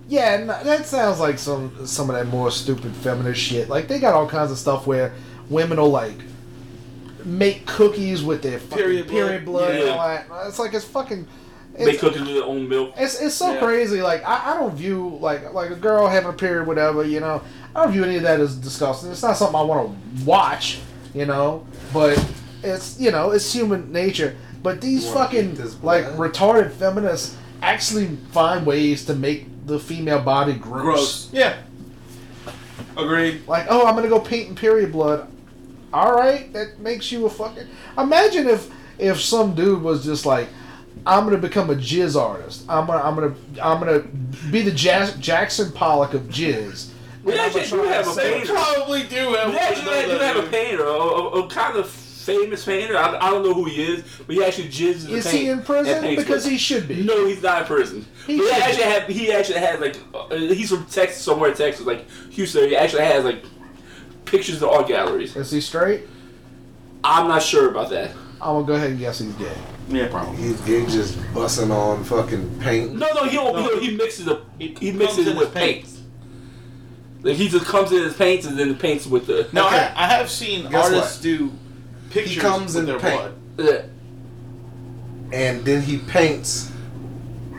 yeah, n- that sounds like some some of that more stupid feminist shit. Like they got all kinds of stuff where women will like make cookies with their fucking period, Period blood. blood and Yeah. all that. It's like it's fucking. Make It's, cookies with their own milk. it's, it's so Yeah. crazy. Like I, I don't view like like a girl having a period, whatever. You know, I don't view any of that as disgusting. It's not something I want to watch. You know, but it's you know it's human nature. But these fucking like retarded feminists actually find ways to make the female body gross. Gross. Yeah. Agreed. Like, oh, I'm gonna go paint in period blood. All right, that makes you a fucking. Imagine if if some dude was just like, I'm gonna become a jizz artist. I'm gonna I'm gonna I'm gonna be the Jas- Jackson Pollock of jizz. We actually do have a painter. Probably do have. We actually do have a painter, a, a, a kind of famous painter. I, I don't know who he is, but he actually jizzes the Is paint he in prison? Because he should be. No, he's not in prison. He he actually be. had he actually has like uh, he's from Texas, somewhere in Texas, like Houston. He actually has like pictures of art galleries. Is he straight? I'm not sure about that. I'm gonna go ahead and guess he's gay. Yeah, probably. He's, he's just busting on fucking paint. No, no, he don't. No. He, he mixes it. He, he mixes it with his paints. paints. Like he just comes in his paints and then paints with the. Now Okay. I, I have seen Guess artists what? do pictures He comes with in their paint. blood And then he paints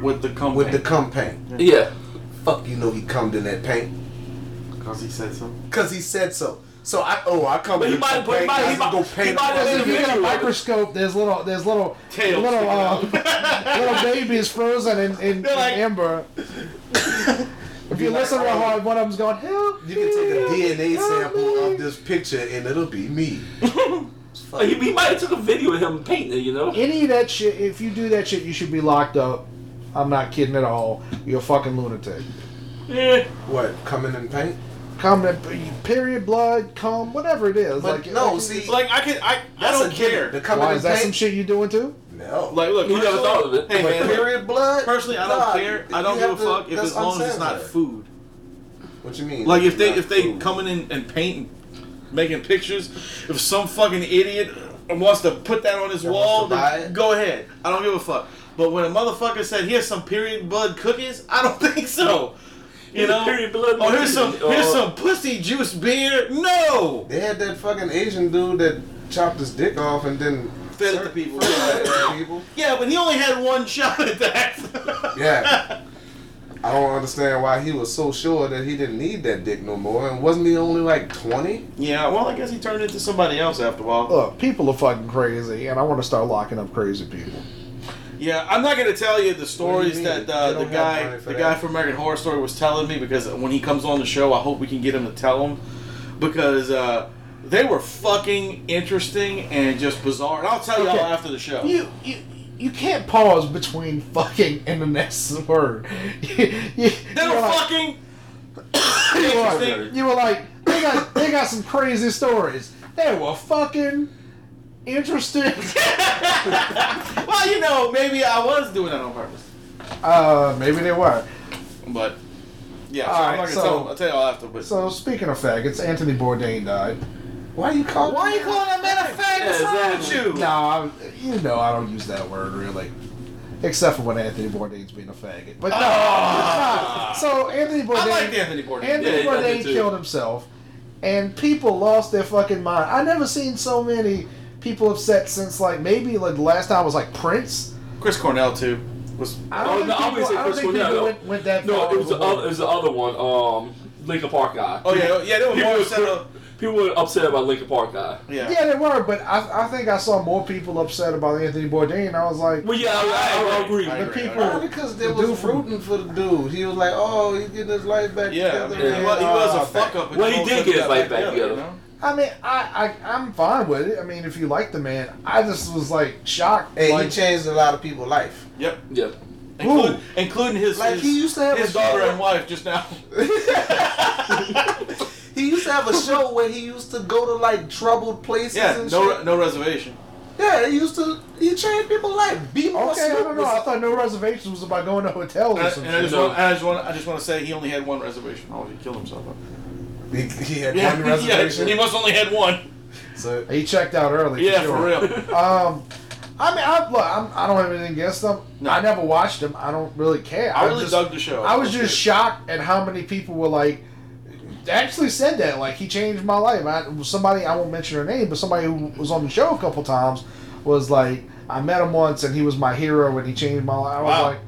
with the cum with the cum paint. yeah. Fuck, you know he cummed in that paint. because he said so. Cause he said so. So I oh I come But he in might- some but he paint, might- I he might- go he paint. might it. have If get a video of it. microscope, there's little, there's little, Tails little, uh, little babies frozen in, in, They're like- amber. if you listen real hard, one of them's going, help You can take a DNA sample of this picture and it'll be me. Like, he, he might have took a video of him painting it, you know. Any of that shit, if you do that shit, you should be locked up. I'm not kidding at all. You're a fucking lunatic. Yeah. What coming in and paint? Come, period, blood, cum, whatever it is. But like, no, like, see, Like I can, I, I that's don't a given. care. The coming why in is that some shit you doing too? No. Like, look, You never thought of it. Hey man, period blood. personally, I don't Nah, care. I don't give a to- fuck if as long as it's not food. What you mean? Like if they if they food. coming in and paint, making pictures, if some fucking idiot wants to put that on his That wall, wants to buy then it? go ahead. I don't give a fuck. But when a motherfucker said, "Here's some period blood cookies," I don't think so. You Here's know? period blood Oh, here's some cookies. here's Uh, some pussy juice beer. No. They had that fucking Asian dude that chopped his dick off and then Fed it to people. fed it to people. Yeah, but he only had one shot at that. Yeah. I don't understand why he was so sure that he didn't need that dick no more. And wasn't he only like 20? Yeah, well, I guess he turned into somebody else after a while. Look, people are fucking crazy, and I want to start locking up crazy people. Yeah, I'm not gonna tell you the stories you that uh, the guy, the that. guy from American Horror Story was telling me because when he comes on the show, I hope we can get him to tell them because uh, they were fucking interesting and just bizarre. And I'll tell Okay. y'all after the show. You you you can't pause between fucking and the next word. you, you, they you were like, fucking you were, you like they got they got some crazy stories. They were fucking interesting. well, you know, maybe I was doing that on purpose, uh, maybe they were. but yeah, so All I'm not gonna so- tell. I'll tell y'all after. But So speaking of faggots, Anthony Bourdain died. Why you calling why are you calling that man a fag? What's wrong with you? No, I, you know I don't use that word really, except for when Anthony Bourdain's being a faggot. But no, Ah. it's not. So Anthony Bourdain. I liked Anthony Bourdain. Anthony Yeah, I Bourdain too. killed himself, and people lost their fucking mind. I never seen so many people upset since like maybe like the last time was like Prince. Chris Cornell too was. I Oh, don't think no, I people, wouldn't say I don't Chris think Cornell, people no. went, went that No, far. it was the overboard. other. It was the other one. Um, Linkin Park guy. Oh yeah, yeah, they were People more were- upset. of- People were upset about Linkin Park guy. Yeah. Yeah, they were, but I, I think I saw more people upset about Anthony Bourdain. I was like, Well, yeah, I, I, I agree. I the agree. people. Why? Because they the was dude from- rooting for the dude. He was like, oh, he's getting his life back Yeah, I together. mean, he was, he was a Ah, fuck up. Well, he did get his life back together. You know? I mean, I, I I'm fine with it. I mean, if you like the man, I just was like shocked. Hey, like, he changed a lot of people's life. Yep, Yeah. including, including his Like, his, he used to have his daughter show- and wife just now. He used to have a show where he used to go to like troubled places yeah, and no shit. re- no reservation. Yeah, he used to. He changed people's life. Be more okay, I don't know. I thought no reservations was about going to hotels And, or I- some and I just want, I just want, I just want to say he only had one reservation. Oh, he killed himself. He, he had Yeah, one yeah, reservation. he must only had one. so He checked out early. Yeah, sure. for real. Um, I mean, I, look, I'm, I don't have anything against them. No. I never watched them. I don't really care. I really just, dug the show. I was It just shocked at how many people were like actually said that. Like he changed my life. I, somebody I won't mention her name, but somebody who was on the show a couple times was like, I met him once and he was my hero and he changed my life. I was Wow. like,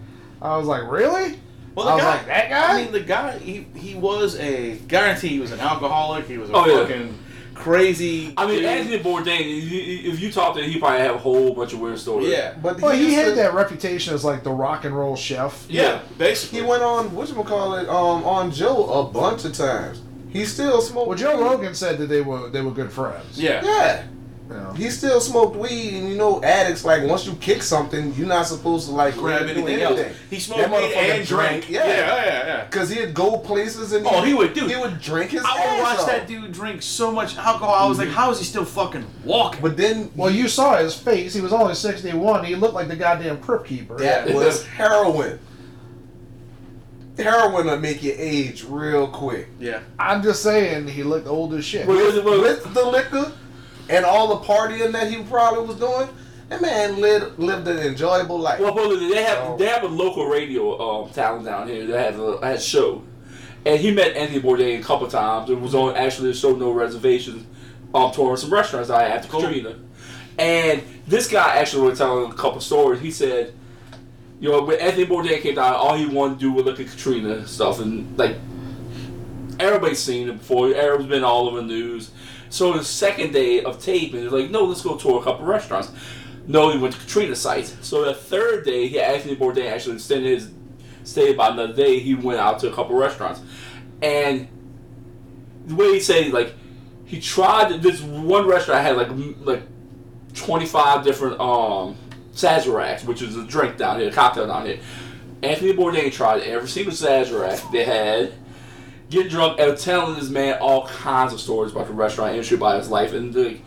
I was like, really? Well, I the was guy, like, that guy? I mean, the guy, he, he was a, guarantee he was an alcoholic. He was a Oh, yeah. Fucking crazy. I mean, dude. Anthony Bourdain. If you, if you talk to him, he probably have a whole bunch of weird stories. Yeah. But Well, he used had to- that reputation as like the rock and roll chef. Yeah, basically. He went on what you call it um on Joe a bunch of times. He still smoked. Well, Joe. Rogan said that they were they were good friends. Yeah. Yeah. You. He still smoked weed, and you know, addicts like once you kick something, you're not supposed to like Grab really anything else. He smoked That weed and drank. Yeah. yeah, yeah, yeah. Cause he'd go places and Oh, he would, dude. He would drink his I ass would watch off. that dude drink so much alcohol. I was like, mm-hmm. how is he still fucking walking? But then, Well, you saw his face. He was only sixty one. He looked like the goddamn crypt keeper. that Yeah. was heroin. Heroin will make you age real quick. Yeah. I'm just saying, he looked old as shit. Well, was it- well, With the liquor and all the partying that he probably was doing, that man lived lived an enjoyable life. Well, well, they have Oh. they have a local radio um, talent down here that has a has show, and he met Anthony Bourdain a couple times. It was on actually the show No Reservations, um, touring some restaurants I after Cool. Katrina, and this guy actually was telling a couple stories. He said, you know, when Anthony Bourdain came down, all he wanted to do was look at Katrina stuff, and like everybody's seen it before. Everyone's been all over the news. So the second day of taping, he's like, no, let's go tour a couple restaurants. No, he went to Katrina's site. So the third day, he Anthony Bourdain actually extended his stay by another day. He went out to a couple restaurants, and the way he said, like, he tried this one restaurant I had like like twenty five different um Sazeracs, which is a drink down here, a cocktail down here. Anthony Bourdain tried every single Sazerac they had getting drunk and telling this man all kinds of stories about the restaurant industry, about his life, and like,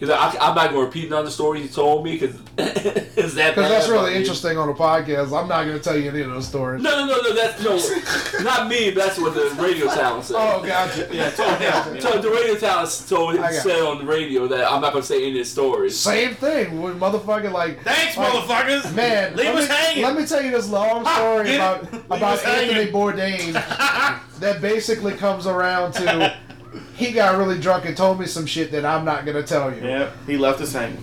I, I'm not going to repeat none of the stories he told me because it's that Because that's bad really interesting on a podcast. I'm not going to tell you any of those stories. No, no, no, no, that's no, not me. But that's what the radio talent said. Oh, gotcha. Yeah, told him. you So the radio talent told him said on the radio that I'm not going to say any of his stories. Same thing. When motherfucking like. Thanks, like, motherfuckers. Man, leave let us me, hanging. let me tell you this long story about about Anthony hanging. Bourdain that basically comes around to he got really drunk and told me some shit that I'm not gonna tell you. Yeah, he left us hanging.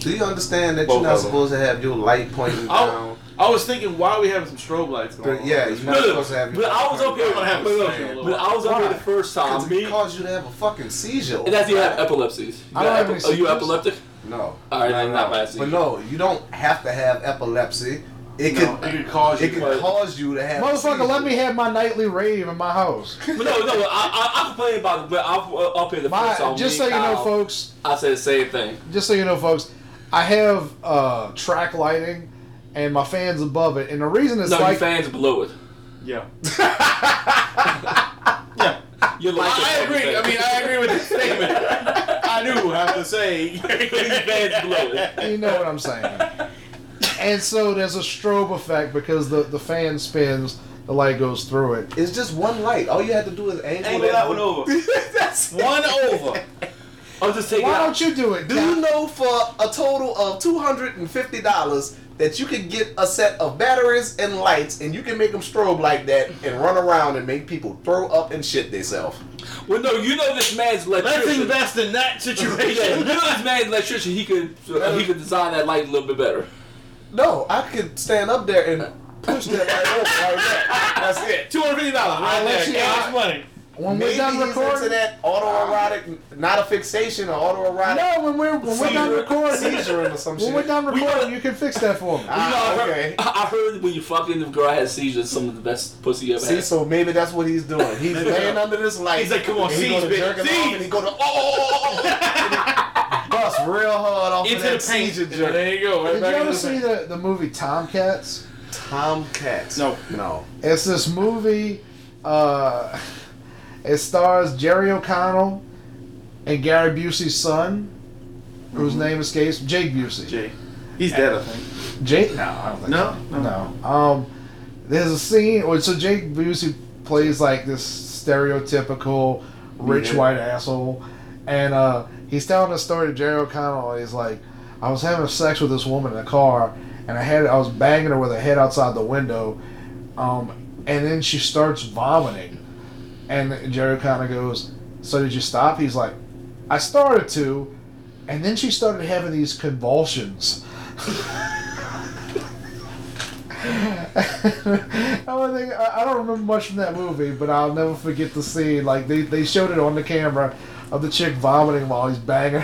Do you understand that Both you're not supposed to have your light pointing I, down? I was thinking, why are we having some strobe lights going But on? yeah, you're not no, supposed to have your but I was up here. I'm gonna but, a look, second, a little but I was up here the first time. Because Me, it caused you to have a fucking seizure. and that's you have epilepsies. You I don't got have epi- any Are you epileptic? No. All right, no, then no. not bad But no, you don't have to have epilepsy. It No, could it could cause you. it could cause you to have. Motherfucker, let me have my nightly rave in my house. But no, no, I, I, I complain about it, but I was up here the My, first time. just so you and know, folks, I said the same thing. just so you know, folks, I have uh, track lighting, and my fans above it, and the reason it's no, like your fans below it. Yeah. You like I, I agree. I mean, I agree with the statement. I do have to say. Your fans below it. you know what I'm saying. And so there's a strobe effect because the the fan spins, the light goes through it. It's just one light. All you have to do is angle, Angle that one over. That's One over. I'll just take it Why out. don't you do it? Do Cap? you know for a total of two hundred and fifty dollars that you can get a set of batteries and lights, and you can make them strobe like that and run around and make people throw up and shit themselves? Well, no, you know this man's Let's electrician. invest in that Yeah, you situation. know this man's electrician. He could uh, he could design that light a little bit better. No, I could stand up there and push that light over like that. That's it. Two hundred fifty dollars. Right I'll let there. you- Cash I- money. When we're Maybe done he's into recording. that autoerotic, not a fixation, or autoerotic No, when we're when we're done recording. seizuring or some When we're done recording, you can fix that for me. You know, Ah, okay. I I heard when you fucking the girl has seizures, some of the best pussy you ever See, had. so maybe that's what he's doing. He's laying under this light. He's like, "Come on, and he seize, bitch, jerking seize." off, and he go to oh, oh, oh, oh. bust real hard off Into of the that paint. seizure jerk. There you go. Right Did you back ever into the see paint. the, the movie Tomcats? Tomcats. No. no. It's this movie. Uh, it stars Jerry O'Connell and Gary Busey's son, whose name escapes Jake Busey. Jay. He's dead, I think. Jake? No, I don't think No? so. No. Um, there's a scene. Where, so Jake Busey plays like this stereotypical rich Yeah. white asshole, and uh, he's telling a story to Jerry O'Connell. He's like, I was having sex with this woman in a car, and I had I was banging her with her head outside the window, um, and then she starts vomiting. And Jerry of goes, "So did you stop?" He's like, "I started to," and then she started having these convulsions. I don't think I don't remember much from that movie, but I'll never forget the scene. Like they, they showed it on the camera of the chick vomiting while he's banging.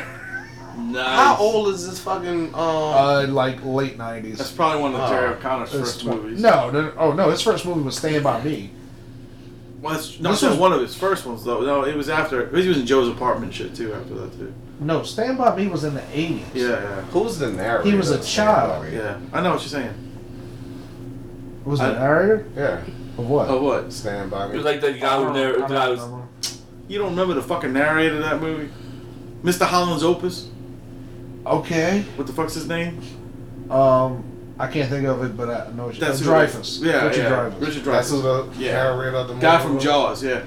Nice. How old is this fucking? Um, Uh, like late nineties. That's probably one of Jerry O'Connor's first movies. No, no, oh no, his first movie was Stand by Me. well, no, This this was was- one of his first ones though. No, it was after. He was in Joe's apartment shit too. After that too. No, Stand by Me was in the eighties. Yeah, yeah, who's the narrator? He was a child. Stand By Me? yeah. I know what you're saying. Was I- it narrator Yeah, of what? Of what? Stand by Me. It was like the guy I who don't- You don't remember the fucking narrator of that movie? Mr. Holland's Opus? Okay. What the fuck's his name? Um, I can't think of it, but I know what you That's uh, Dreyfuss. Yeah, Richard yeah. Dreyfuss. Richard That's who Dreyfuss. the Yeah. narrator of the movie. Guy from? Jaws, yeah.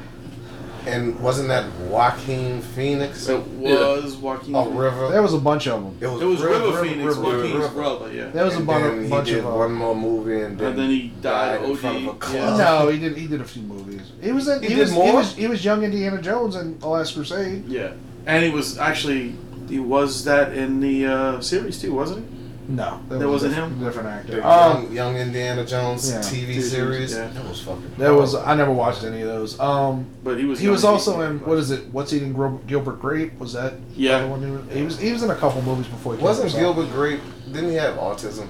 And wasn't that Joaquin Phoenix? It was Joaquin. Oh, River. There was a bunch of them. It was, It was River, River, Phoenix, River, Joaquin's River. brother, yeah. There was a and bunch, then of bunch he did of one them. more movie, and then, And then he died in OD. front of a Yeah. club. No, he did. He did a few movies. He was in. He He, did was. He more? was. He was young Indiana Jones in The Last Crusade. Yeah. And he was actually, he was that in the uh, series too, wasn't he? No, that, That was wasn't a him? Different actor. The Um, young, young Indiana Jones yeah. TV TV series. yeah. That was fucking. That was. I never watched any of those. Um, But he was. he was also in. What is it? What's eating Gro- Gilbert Grape? Was that? Yeah. other one he, was, he was. He was in a couple movies before. He Wasn't killed himself. Gilbert Grape? Didn't he have autism?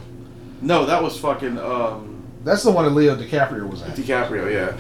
No, that was fucking um, That's the one that Leo DiCaprio was in. DiCaprio, yeah.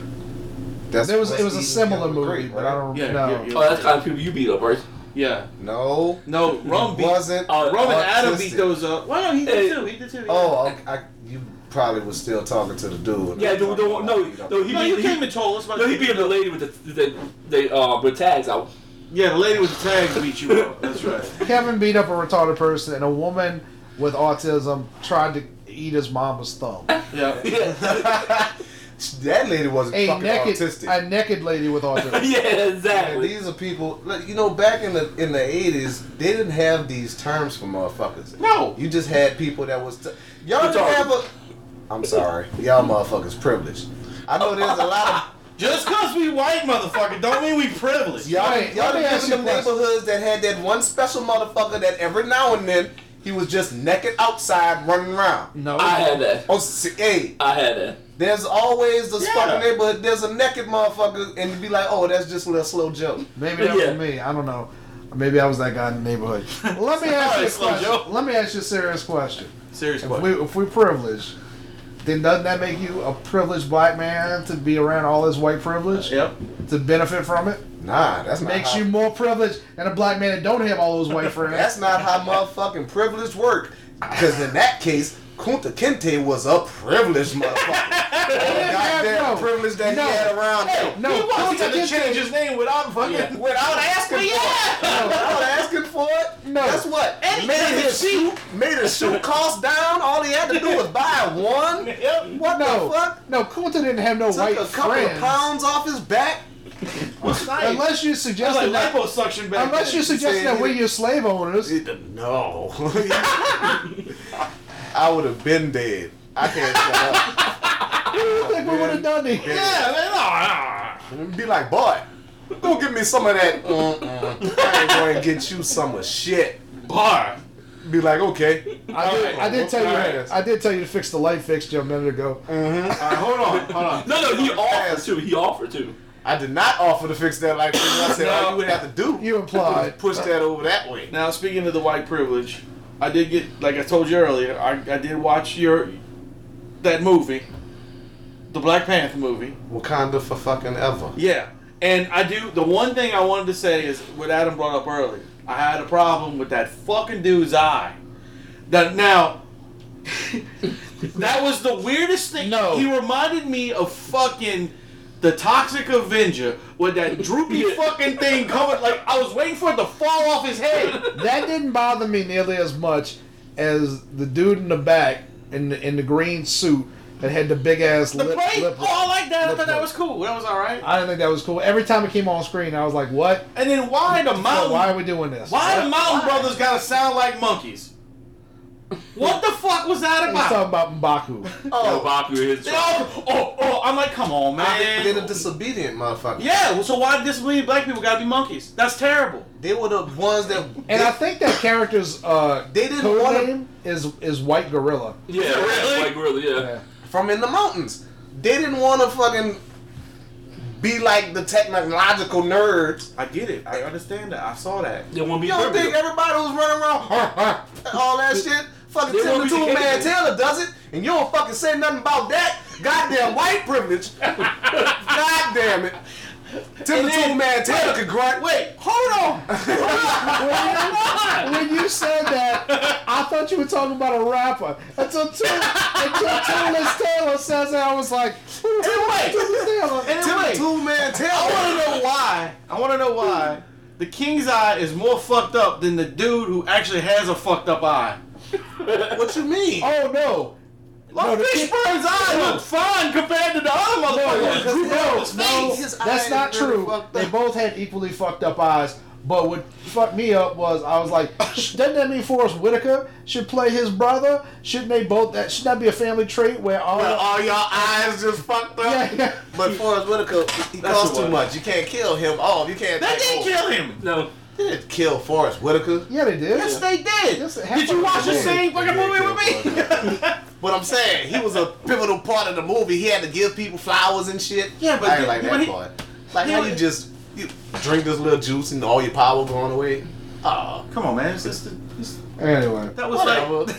That's There was. It was a similar Gilbert movie, Grape, but? I don't. Yeah, know. yeah, yeah. Oh, that's the kind of people you beat up, right? Yeah. No. No, Rum he beat. wasn't. Uh, Rum and Adam beat those up. Well, no, he Hey. did too. He did too. yeah. Oh, I, I, you probably was still talking to the dude. Yeah, no, no, no, no. He, no, beat, you he, came and told us about. no, he beat up the lady with the the, the uh with tags out. Yeah, the lady with the tags beat you up. That's right. Kevin beat up a retarded person, and a woman with autism tried to eat his mama's thumb. Yeah. that lady wasn't A fucking naked, autistic. a naked lady with autism. yeah, And exactly. these are people, like, you know, back in the in the eighties, they didn't have these terms for motherfuckers. No. You just had people that was. T- y'all didn't Retarded. have a. I'm sorry, y'all motherfuckers privileged. I know there's a lot of. Just cause we white motherfucker don't mean we privileged. of y'all. Wait, y'all let me live ask in you them neighborhoods that had that one special motherfucker that every now and then he was just naked outside running around. No, I had that. Oh, see, hey, I had that. there's always this Yeah. fucking neighborhood. There's a naked motherfucker, and you'd be like, oh, that's just a little slow joke. maybe that Yeah. was me. I don't know. Maybe I was that guy in the neighborhood. Let me ask you a question. Joe. Let me ask you a serious question. Serious If question. we if we privileged, then doesn't that make you a privileged black man to be around all this white privilege Yep. to benefit from it? Nah, that's not Makes how, you more privileged than a black man that don't have all those white friends. That's not how motherfucking privilege work. Because in that case, Kunta Kinte was a privileged motherfucker. Oh, goddamn no. privilege that No. he had around him. no, he Kunta gonna Kinte- change his name without fucking. Without asking for it. Without asking for it. No. Guess what? And made his shoe made his shoe cost down. All he had to do was buy one. Yep. What no, the fuck? no, Kunta didn't have no Took white a couple friends. of pounds off his back. Unless you suggesting like that, liposuction back unless you suggesting that we're your slave owners. No. I would have been dead. I can't shut up. I think we would have done it. Yeah, man, no, no. Be like, boy, go get me some of that. Mm-mm. I ain't going to get you some of shit. Bar. Be like, okay. I did, I did tell you. Alright. I did tell you to fix the light fixture a minute ago. Mm-hmm. All right, hold on, hold on. No, no, he offered Ass. to. He offered to. I did not offer to fix that light. fixture. I said, all you would have to do You implied. push that over that way. Now, speaking of the white privilege, I did get, like I told you earlier, I, I did watch your that movie, the Black Panther movie. Wakanda for fucking ever. Yeah, and I do. The one thing I wanted to say is what Adam brought up earlier. I had a problem with that fucking dude's eye. That now. that was the weirdest thing. No. he reminded me of fucking the Toxic Avenger with that droopy fucking thing coming. Like I was waiting for it to fall off his head. That didn't bother me nearly as much as the dude in the back in the, in the green suit that had the big ass The lip. plate. lip Oh, I like that. I lip thought that was cool. That was all right. I didn't think that was cool. Every time it came on screen, I was like, "What? And then why the mountain? Why are we doing this? Why the Mountain Why? Brothers gotta sound like monkeys? What the fuck was that about? He's talking about? about Mbaku. Oh, Baku his They oh, oh, I'm like, come on, man. they're the disobedient motherfuckers. yeah, well, so why disobedient black people gotta be monkeys? That's terrible. They were the ones that. And I think that character's uh, They didn't code wanna- name is is White Gorilla. Yeah, Really? White gorilla. Yeah. Yeah. from in the mountains. They didn't want to fucking be like the technological nerds. I get it. I understand that. I saw that. They want to be You don't think primitive. everybody was running around all that shit? Fucking They Tim the Tool Man. Taylor does it, and you don't fucking say nothing about that. Goddamn white privilege. God damn it. Tim the Tool Man Taylor could grunt. Wait, hold on. when you said that, I thought you were talking about a rapper. Until Tool, until Toolist Taylor says that, I was like, who the hell is Taylor? Tim the Tool Man I want to know why. I want to know why the king's eye is more fucked up than the dude who actually has a fucked up eye. What you mean? Oh no. Like No, the Fishburne's eye looks fine compared to the other motherfucker. no, who drew no, No, face. That's not is really true. They both had equally fucked up eyes. But what fucked me up was I was like, "Sh- doesn't that mean Forest Whitaker should play his brother? Shouldn't they both? That should that be a family trait where all? Well, all y'all eyes just fucked up. Yeah, yeah. But Forest Whitaker, he That's costs too one. much. You can't kill him off. You can't. They take didn't kill him. No. They didn't kill Forest Whitaker. yeah, they did. Yes, they did. Yes, did you watch the same fucking movie with me? But I'm saying he was a pivotal part of the movie. He had to give people flowers and shit. Yeah, but I ain't the- like that he- part. Like how you just you drink this little juice and all your power going away. Oh, Come on, man. It's just, it's, Anyway. that was Whatever. like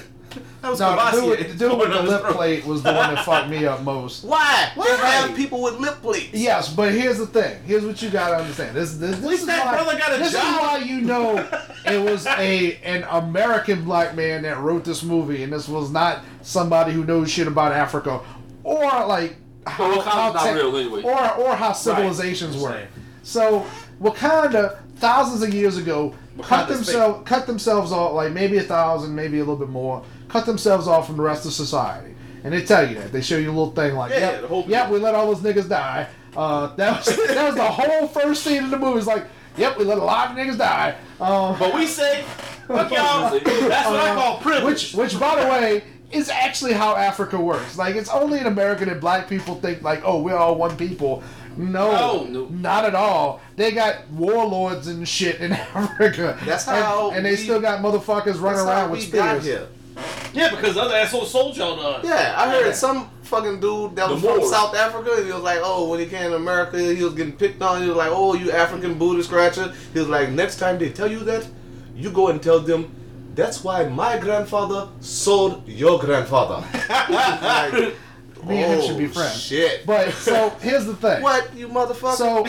that was No, the dude, with- the dude with the lip throat. plate was the one that fucked me up most. why? Why? They have people with lip plates. Yes, but here's the thing. Here's what you gotta understand. This, this, this least is that why, brother got a this job. is why you know it was a an American black man that wrote this movie, and this was not somebody who knows shit about Africa or like how, Well, how not tech- real anyway. or or how civilizations Just work. saying. So Wakanda, thousands of years ago, cut themselves cut themselves off, like maybe a thousand, maybe a little bit more, cut themselves off from the rest of society. And they tell you that. They show you a little thing like, Yeah, yep, the whole- yep, we let all those niggas die. Uh, that was that was the whole first scene of the movie. It's like, yep, we let a lot of niggas die. Um, But we say, fuck y'all. That's what I call privilege. which, which, by the way, is actually how Africa works. Like, it's only in America that black people think like, oh, we're all one people. No, No. No. not at all. They got warlords and shit in Africa. That's And- how and, they we- still got motherfuckers running around with we got spears. Here. yeah, because other asshole sold y'all to us. Yeah, I heard some fucking dude that The was from Moors. South Africa. and He was like, oh, when he came to America, he was getting picked on. He was like, oh, you African booty scratcher. He was like, next time they tell you that, you go and tell them, that's why my grandfather sold your grandfather. like, Me and him oh, should be oh, friends. Shit. But so here's the thing. what, you motherfucker? So,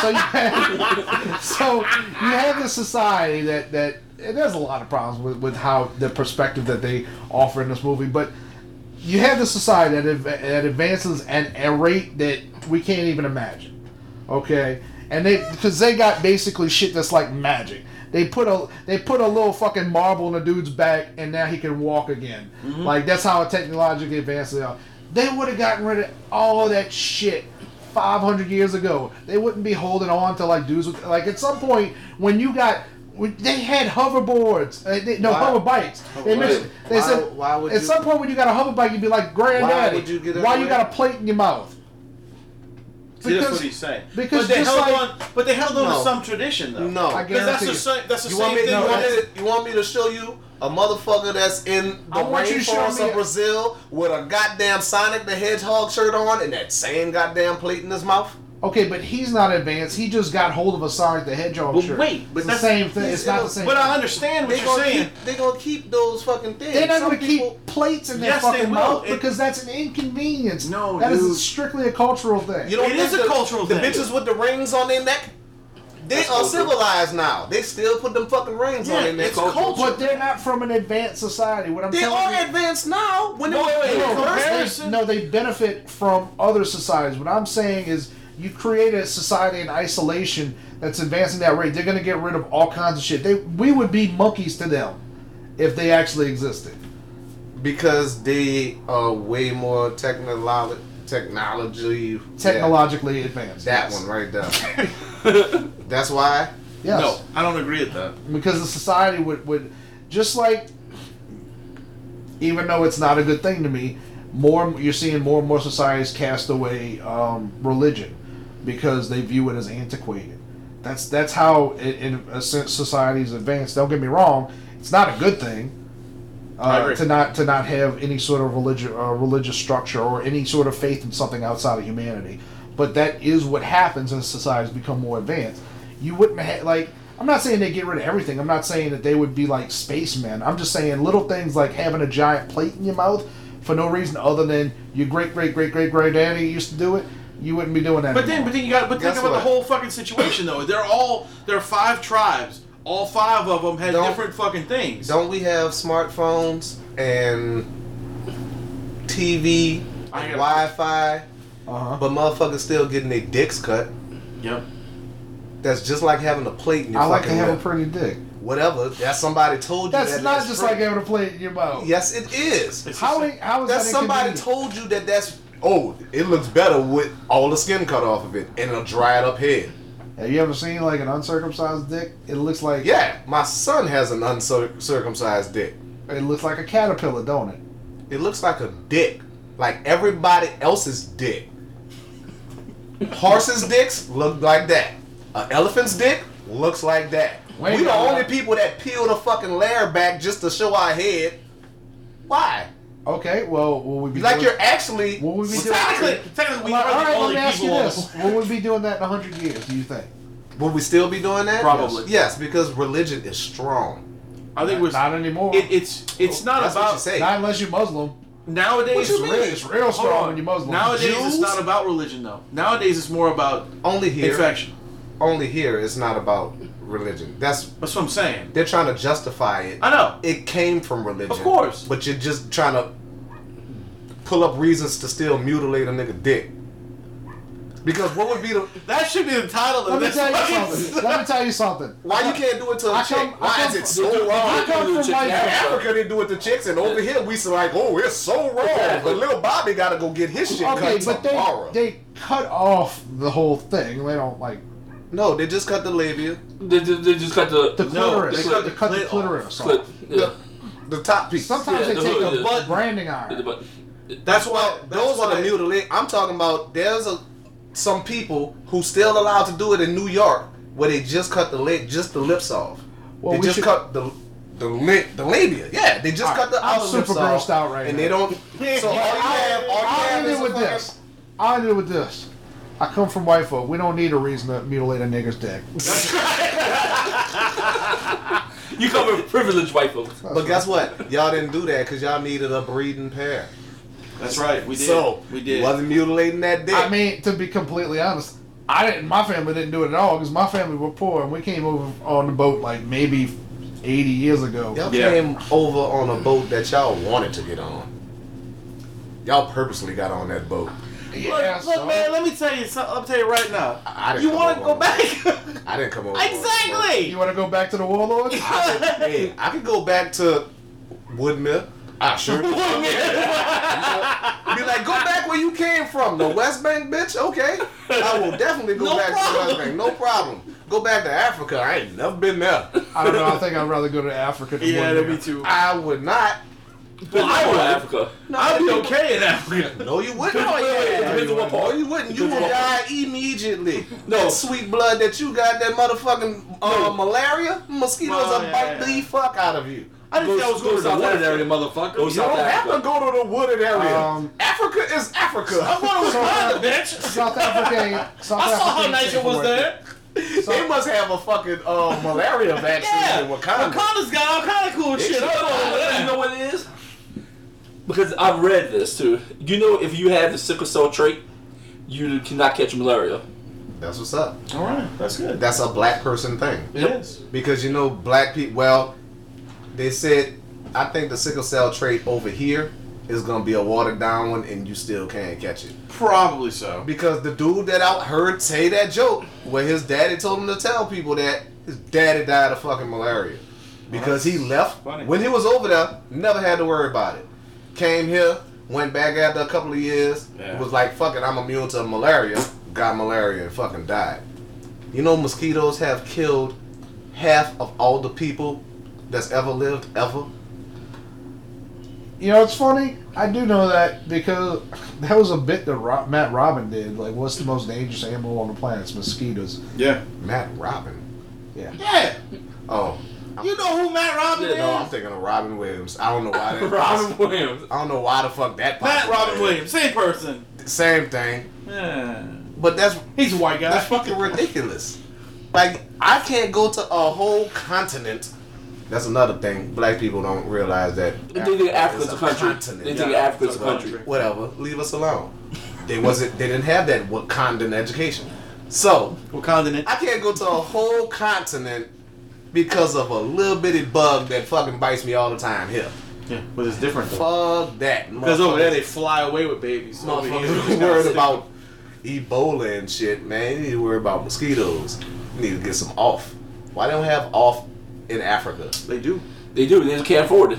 so you have, so you have this society that that and there's a lot of problems with, with how the perspective that they offer in this movie, but you have this society that, that advances at a rate that we can't even imagine. Okay, and they because they got basically shit that's like magic. They put a they put a little fucking marble in a dude's back, and now he can walk again. Mm-hmm. Like that's how technologically advanced they are. They would have gotten rid of all of that shit 500 years ago. They wouldn't be holding on to like dudes with like at some point when you got they had hoverboards, uh, they, no Why? hover bikes. They, Why- mentioned, they why- said why would at you- some point when you got a hover bike, you'd be like granddaddy. would you get Why you got a plate in your mouth? See, that's Because- what he's saying. because but they just held like- on. But they held on No. to some tradition, though. No. I because that's the same. That's the You same want me? thing. You want, me to, you want me to show you a motherfucker that's in the I want you to show rainforest of Brazil with a goddamn Sonic the Hedgehog shirt on and that same goddamn plate in his mouth? Okay, but he's not advanced. He just got hold of a Sonic the Hedgehog But shirt. wait, but it's the same thing. It's not the same. But I understand what They you're gonna saying. keep. They gonna keep those fucking things. They're not Some going to people- keep plates in their Yes, fucking mouth It- because that's an inconvenience. No, that is dude. strictly a cultural thing. You don't It think a the- cultural the thing. The bitches with the rings on their neck. They That's are culture. civilized now. They still put them fucking rings Yeah, on their neck. it's culture. but they're not from an advanced society. What I'm They telling are you, advanced now. When they Wait, were wait, wait, no, they, no, they benefit from other societies. What I'm saying is, you create a society in isolation that's advancing that rate. They're going to get rid of all kinds of shit. They, we would be monkeys to them if they actually existed. because they are way more technolo- technology. Technologically Yeah, advanced. that yes. one right there. That's why. Yes. No, I don't agree with that. because the society would, would just like even though it's not a good thing to me, more you're seeing more and more societies cast away um, religion because they view it as antiquated. That's that's how it, in a sense society's advanced. Don't get me wrong; it's not a good thing uh, to not to not have any sort of religion uh, religious structure or any sort of faith in something outside of humanity. But that is what happens as societies become more advanced. You wouldn't ha- like. I'm not saying they get rid of everything. I'm not saying that they would be like spacemen. I'm just saying little things like having a giant plate in your mouth for no reason other than your great great great great great daddy used to do it. You wouldn't be doing that. But then, but then you got. But think about what? the whole fucking situation though. They're all. There are five tribes. All five of them had Don't- different fucking things. Don't we have smartphones and TV and got- Wi-Fi, uh-huh. but motherfuckers still getting their dicks cut? Yep. That's just like having a plate in your I like to fucking have a lip. pretty dick. Whatever. That's somebody told you. That's that not that's just free. like having a plate in your mouth. Yes, it is. It's How, just- how is That's that somebody told you that that's oh, it looks better with all the skin cut off of it and a dried up head. Have you ever seen like an uncircumcised dick? It looks like Yeah, my son has an uncircumcised dick. it looks like a caterpillar, don't it? It looks like a dick, like everybody else's dick. Horses' dicks look like that. An elephant's dick looks like that. Wait, we the only people that peel the fucking layer back just to show our head. Why? Okay, well, will we be Like doing, you're actually. will we be Well, doing? technically, technically, we Well, are all the right, let only me ask you people. this: Will we be doing that in hundred years? Do you think? Will we still be doing that? Probably. Yes, because religion is strong. I think we're. not anymore. It, it's it's not That's what you about say. not unless you're Muslim. nowadays. What you It's mean? real, it's real strong on. when you're Muslim. Nowadays, it's not about religion though. Nowadays, it's more about Only here. infection. Only here. It's not about religion. That's That's what I'm saying. they're trying to justify it. I know. It came from religion. Of course. But you're just trying to pull up reasons to still mutilate a nigga dick. Because what would be the That should be the title Let of me this. tell you fucking- something. Let me tell you something. why you can't do it to a I chick? come- I why come is it so They wrong? I come from Chick- Yeah, folk. Africa they do it to chicks, and over here we say like, oh, it's so wrong. But little Bobby got to go get his shit Okay, cut but they they cut off the whole thing. They don't like no, they just cut the labia, They, they, they just got the, the No, clitoris. they they cut the cut the clit clitoris clip. off. Yeah. the top piece. Sometimes Yeah, they the take hood, a yeah. branding iron. But That's why. That's those are why the mutilate. I'm talking about. There's a some people who still allowed to do it in New York, where they just cut the lip, just the lips off. Well, they we just should- cut the the lip, the labia. Yeah, they just All cut the right, I'm outer lips super off, grossed out right and now. they don't. So all you have, all you I'll have end is it with fucking- this. I'll end it with this. I come from white folk. We don't need a reason to mutilate a nigger's dick. you come from privileged white folks. But guess what? Y'all didn't do that because y'all needed a breeding pair. That's right. We did. So we did. Wasn't mutilating that dick. I mean, to be completely honest, I didn't. My family didn't do it at all because my family were poor, and we came over on the boat like maybe eighty years ago. y'all Yeah. came over on a boat that y'all wanted to get on. Y'all purposely got on that boat. Yeah, Look, look, man. Let me tell you something. I'll tell you right now. I- I didn't you want to go on back? I didn't come over. on that exactly. You want to go back to the warlords? hey, I could go back to Woodmill. I ah, sure. Be like, go back where you came from, the West Bank, bitch. Okay, I will definitely go No back to the West. Bank. No problem. Go back to Africa. I ain't never been there. I don't know. I think I'd rather go to Africa. Than yeah, Woodmere. me too. I would not. But I I would. Africa. I'd be okay in Africa. No, you wouldn't. Wait, wait, wait, depends on what No, part. you wouldn't. You would die immediately. No. That sweet blood that you got, that motherfucking uh, malaria, mosquitoes Oh, will yeah, bite yeah. the fuck out of you. I didn't Go- think I was go going to the wooded area, motherfucker. Go You South don't have to go to the wooded area. Um, Africa is Africa. I'm going to Wakanda, bitch. South Africa. ain't- South I saw how Africa nice it was worth there. they must have a fucking uh, malaria vaccine Yeah, in Wakanda. Wakanda's got all kind of cool shit. should- I'm going. You know what it is? Because I've read this too. You know, if you have the sickle cell trait, you cannot catch malaria. That's what's up. All right, that's good. That's a black person thing. It is. Because you know, black people. Well, they said I think the sickle cell trait over here is gonna be a watered down one, and you still can't catch it. Probably so. Because the dude that I heard say that joke, where his daddy told him to tell people that his daddy died of fucking malaria. Because he left funny. when he was over there, never had to worry about it. Came here, went back after a couple of years, Yeah. was like, fuck it, I'm immune to malaria, got malaria and fucking died. You know mosquitoes have killed half of all the people that's ever lived ever? You know, it's funny. I do know that because that was a bit that Ro- Matt Robin did. Like, what's the most dangerous animal on the planet? It's mosquitoes. Yeah. Matt Robin. Yeah. Yeah. Oh, You know who Matt Robin Yeah, no, I'm thinking of Robin Williams. I don't know why that. Robin Williams. I don't know why the fuck that. Matt popped up. Robin Williams, same person. Same thing, Yeah. but that's He's a white guy. that's fucking ridiculous. Like I can't go to a whole continent. That's another thing. Black people don't realize that. They think Africa's a country. continent. They think Yeah, Africa's a a country. country. Whatever. Leave us alone. They wasn't. They didn't have that Wakandan education. So What continent? I can't go to a whole continent because of a little bitty bug that fucking bites me all the time here. Yeah, but it's different though. Fuck that. Because over there they fly away with babies. Over here, Motherfuckers it's worried about Ebola and shit, man. You need to worry about mosquitoes. You need to get some off. Why don't have off in Africa? They do. They do. They just can't afford it.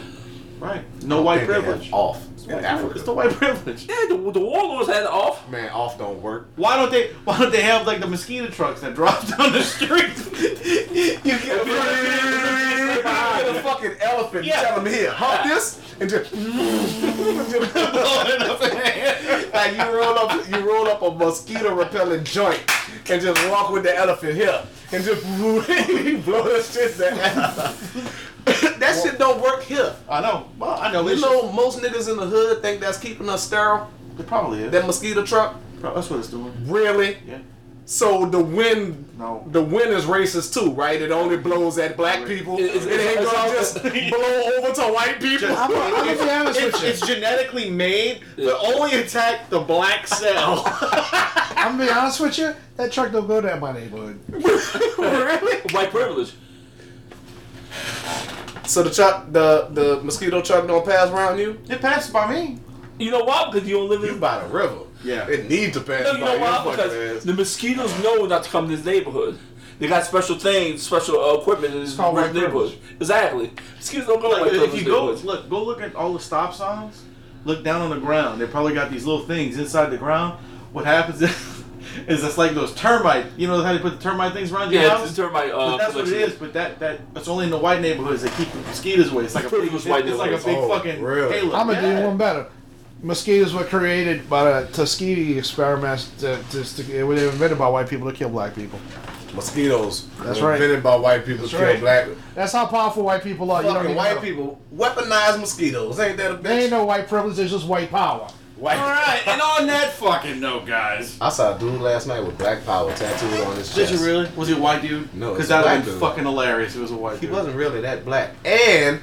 Right. No white Think they have privilege. Off in Africa. It's the white privilege. Yeah, the, the warlords had off. Man, off don't work. Why don't they? Why don't they have like the mosquito trucks that drop down the street? You get a, you get a elephant Yeah. tell him here, hump ah. this, and just Blowing up in the air. like you roll up, you roll up a mosquito repellent joint and just walk with the elephant here and just blow that shit down. that shit don't work here. I know. Well, I know. You know, most niggas in the hood think that's keeping us sterile. it probably is. That mosquito truck, That's what it's doing. really? Yeah. So the wind, No. the wind is racist too, right? It only blows at black people. It- it's- it ain't gonna all- just blow over to white people. Just- I'm gonna be honest it's, with you. it's genetically made to only attack the black cell. I'm gonna be honest with you. That truck don't go down my neighborhood. really? White privilege. So the truck, the the mosquito truck don't pass around you? it passes by me. You know why? Because you don't live You by the river. Yeah. It needs to pass No, you know why? Because ass. the mosquitoes know not to come to this neighborhood. They got special things, special uh, equipment in this called white neighborhood. Exactly. Mosquitoes don't go to Like, white if you go neighborhoods. look, go look at all the stop signs. Look down on the ground. They probably got these little things inside the ground. What happens is, is it's like those termite. You know how they put the termite things around your Yeah, house. it's termite. Uh, But that's what it is. But that that it's only in the white neighborhoods that keep the mosquitoes away. It's like a big, Privileged white it's like a big. Oh, fucking really? halo. I'm gonna Yeah. do one better. Mosquitoes were created by the Tuskegee experiment. to, to, to they were invented by white people to kill black people. Mosquitoes. That's were right. Invented by white people That's to kill right. black. That's how powerful white people are. You don't Fucking even white know. people weaponize mosquitoes. Ain't that a bitch? They ain't no white privilege. There's just white power. white. All right, and on that fucking note, guys. I saw a dude last night with black power tattooed on his chest. Did you really? Was he a white dude? No, because that would black been dude. fucking hilarious. If it was a white He dude. wasn't really that black. And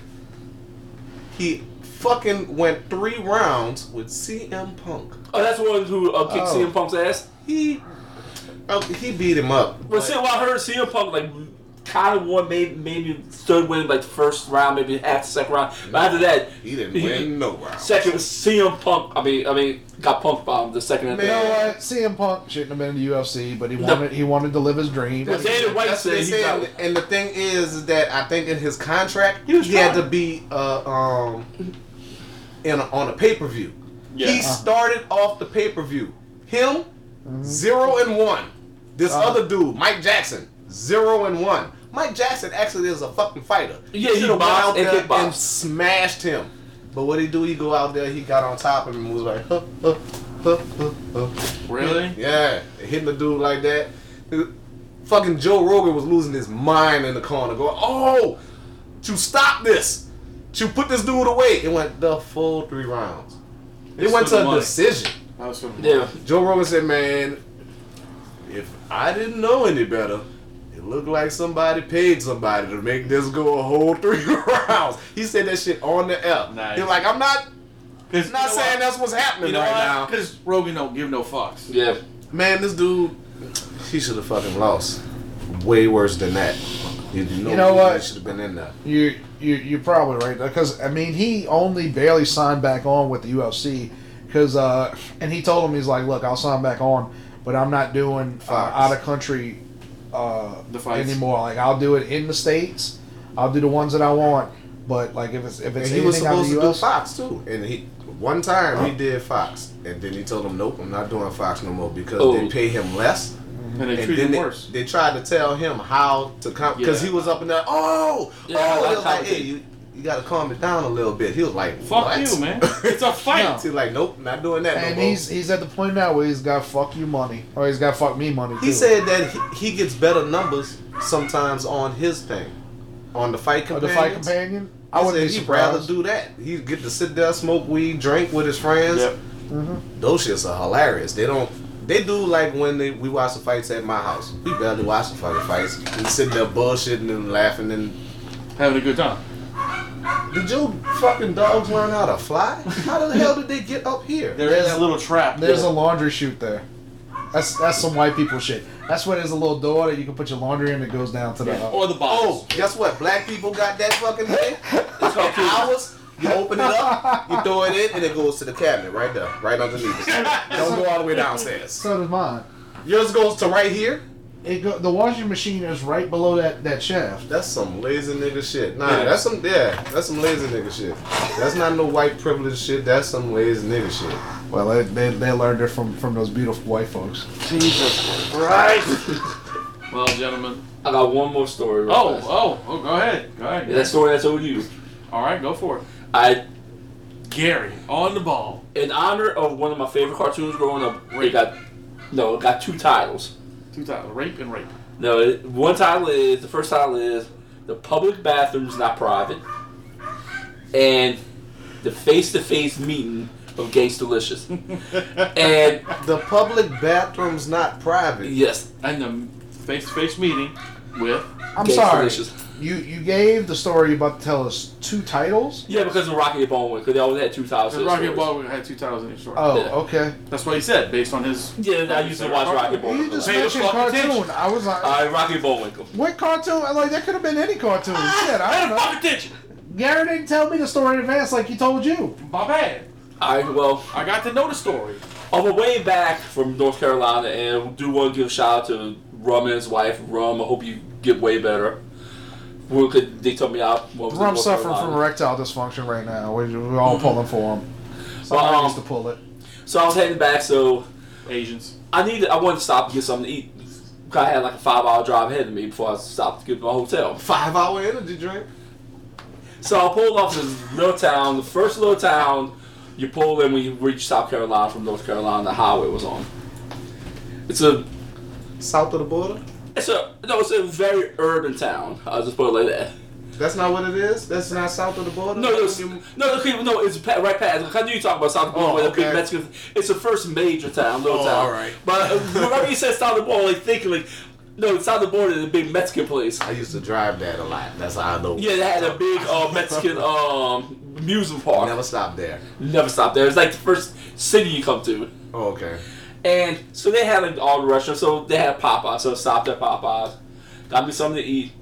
he fucking went three rounds with CM Punk. Oh, that's the one who uh, kicked Oh. CM Punk's ass. He oh, he beat him up. But see, well, I heard CM Punk like kind of won, maybe maybe third win like the first round, maybe half the second round. But after that, He didn't win no round. second CM Punk. I mean, I mean, got punked by him the second and You know what? CM Punk shouldn't have been in the UFC, but he No. wanted he wanted to live his dream. But Dana White That's said he said. got. And the thing is, is that I think in his contract He was he had to be uh, um in a, on a pay per view. Yeah. He started off the pay per view. Him zero and one. This Uh-huh. other dude, Mike Jackson, zero and one. Mike Jackson actually is a fucking fighter. Yeah, he went boxed out and there kickboxed. and smashed him. But what he do? He go out there. He got on top of him and was like, huh, huh, huh, huh, huh. Really? Yeah, hitting the dude like that. Fucking Joe Rogan was losing his mind in the corner, going, "Oh, to stop this, to put this dude away." It went the full three rounds. It It's went to a money. decision. Was Yeah, Joe Rogan said, "Man, if I didn't know any better." It looked like somebody paid somebody to make this go a whole three rounds. He said that shit on the air. Nice. He's like, I'm not, Cause not saying that's what's happening You know right why? now. Because Rogan don't give no fucks. yeah. Man, this dude, he should have fucking lost. Way worse than that. You, know, You know what? He should have been in there. You you you're probably right because I mean he only barely signed back on with the UFC because uh and he told him he's like look I'll sign back on but I'm not doing uh, out of country uh The fights. anymore like I'll do it in the states I'll do the ones that I want but like if it's if And it's he was anything supposed the to do Fox too. And he one time he did Fox, and then he told him, "Nope, I'm not doing Fox no more because Oh. they pay him less." And they And treat him they, worse. they tried to tell him how to come because Yeah. he was up in there. Oh, Yeah, oh, I they like was like, hey, you, you gotta calm it down a little bit. He was like, Fuck what? you, man. It's a fight. He's like, nope, not doing that. And no more. he's he's at the point now where he's got fuck you money, or he's got fuck me money. He too. said that he, he gets better numbers sometimes on his thing, on the fight companion. the fight companion. I I wouldn't would be he'd rather do that. He'd get to sit there, smoke weed, drink with his friends. Yep. Mm-hmm. Those shits are hilarious. They don't. They do like when they, we watch the fights at my house. We barely watch the fucking fights. We sitting there bullshitting and laughing. And Having a good time. did your fucking dogs learn how to fly? How the hell did they get up here? There is a little trap. There's there. a laundry chute there. That's that's some white people shit. That's where there's a little door that you can put your laundry in that goes down to the. Uh, or the box. Oh, guess what? Black people got that fucking thing. It's called Cuban. Ours, you open it up, you throw it in, and it goes to the cabinet right there, right underneath it. Don't go all the way downstairs. so does mine. Yours goes to right here. It go, the washing machine is right below that, that shaft. That's some lazy nigga shit. Nah, Yeah. that's some yeah, that's some lazy nigga shit. That's not no white privilege shit. That's some lazy nigga shit. Well, they, they, they learned it from, from those beautiful white folks. Jesus Christ. well, gentlemen. I got one more story. real Oh, fast. oh, oh, go ahead. Go ahead. Yeah, that story I told you. All right, go for it. I, Gary, on the ball. in honor of one of my favorite cartoons growing up, it got no, it got two titles. Two titles, rape and rape. No, it, one title is the first title is the public bathroom's not private, and the face-to-face meeting of gays delicious, and The public bathroom's not private. yes, And the face-to-face meeting with I'm sorry. Gangstalicious. You you gave the story you're about to tell us two titles? Yeah, because of Rocky and Baldwin, because they always had two titles. to the Rocky stories. Baldwin had two titles in each story. Oh, Yeah. okay. That's what he said, based on his. Yeah, I used to watch Rocky You Baldwin. just Pay the mentioned fucking cartoon. attention. I was like, Alright, Rocky Bullwinkle. what cartoon? Like, that could have been any cartoon. Ah, Shit, I Pay don't know. fucking attention. Gary didn't tell me the story in advance like he told you. My bad. Alright, well, I got to know the story. on my way back from North Carolina, and do want to give a shout out to Rum and his wife. Rum, I hope you get way better. Well, 'cause they took me out. when I was in I'm suffering from erectile dysfunction right now. We, we're all pulling for him. Somebody Well, um, needs to pull it. So I was heading back, so Asians. I needed, I wanted to stop to get something to eat. I had like a five hour drive ahead of me before I stopped to get to my hotel. Five hour energy drink. So I pulled off this little town, the first little town you pull in when you reach South Carolina from North Carolina, the highway was on. It's a, South of the border. It's a, no, it's a very urban town. I'll just put it like that. That's not what it is. That's not south of the border. No, no, it's, no, okay, no, it's pa- right past. I knew you talking about South Dakota, Oh, where the big okay. Mexican. It's the first major town, little Oh, town. alright. But uh, whenever you said South Dakota, like thinking like, no, it's South Dakota is a big Mexican place. I used to drive that a lot. That's how I know. Yeah, they had a big uh, Mexican um, amusement park. Never stopped there. Never stopped there. It's like the first city you come to. Oh, okay. And so they had like all the restaurants. So they had Popeyes. So I stopped at Popeyes, got me something to eat,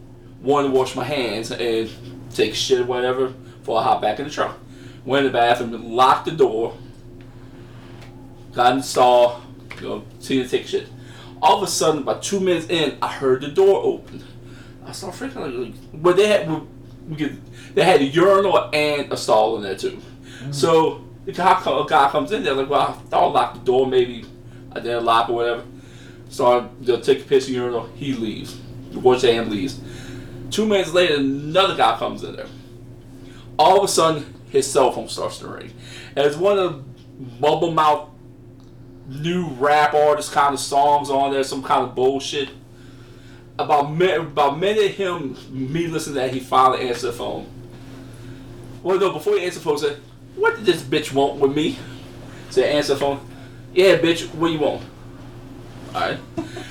wanted to wash my hands and take shit or whatever before I hop back in the truck. Went in the bathroom, locked the door, got in the stall, you know, see to take shit. All of a sudden, about two minutes in, I heard the door open. I started freaking like, but they had we, could, they had a urinal and a stall in there too. Mm-hmm. So the guy, a guy comes in there like, well, I thought I locked the door, maybe I did a lock or whatever. So they'll take a piss in the urinal. He leaves. Wash hand leaves. Two minutes later, another guy comes in there. All of a sudden, his cell phone starts to ring. And it's one of the bubble mouth new rap artist kind of songs on there, some kind of bullshit. About mi- about minute him me listening to that, he finally answered the phone. Well, no, before he answered the phone, he said, "What did this bitch want with me?" Said, "Answer the phone." Yeah, bitch, what you want? All right.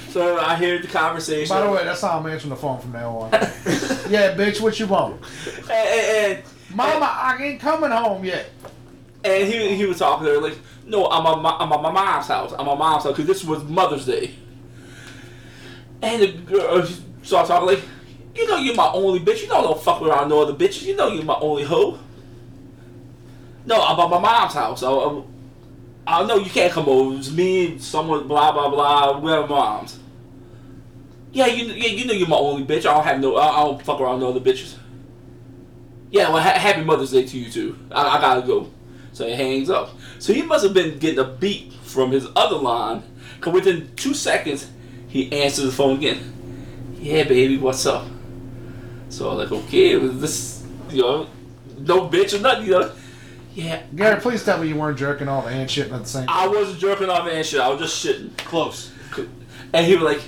So I hear the conversation. By the way, that's how I'm answering the phone from now on. yeah, bitch, what you want? and, and, and, Mama, I ain't coming home yet. and he he was talking to her like, "No, I'm at my, I'm at my mom's house. I'm at my mom's house because this was Mother's Day." And the girl she started talking like, "You know you're my only bitch. You know I don't fuck around no other bitches. You know you're my only hoe." No, I'm at my mom's house. I, I, I know you can't come over. It's me, and someone, blah blah blah. We're moms. Yeah, you yeah you know you're my only bitch. I don't have no. I, I don't fuck around no other bitches. Yeah, well, ha- happy Mother's Day to you too. I, I gotta go. So he hangs up. So he must have been getting a beat from his other line. Cause within two seconds, he answers the phone again. Yeah, baby, what's up? So I'm like, okay, was this, you know, no bitch or nothing. You know? Yeah, Gary, please tell me you weren't jerking off and shitting at the same time. I wasn't jerking off and shit. I was just shitting. Close. And he was like,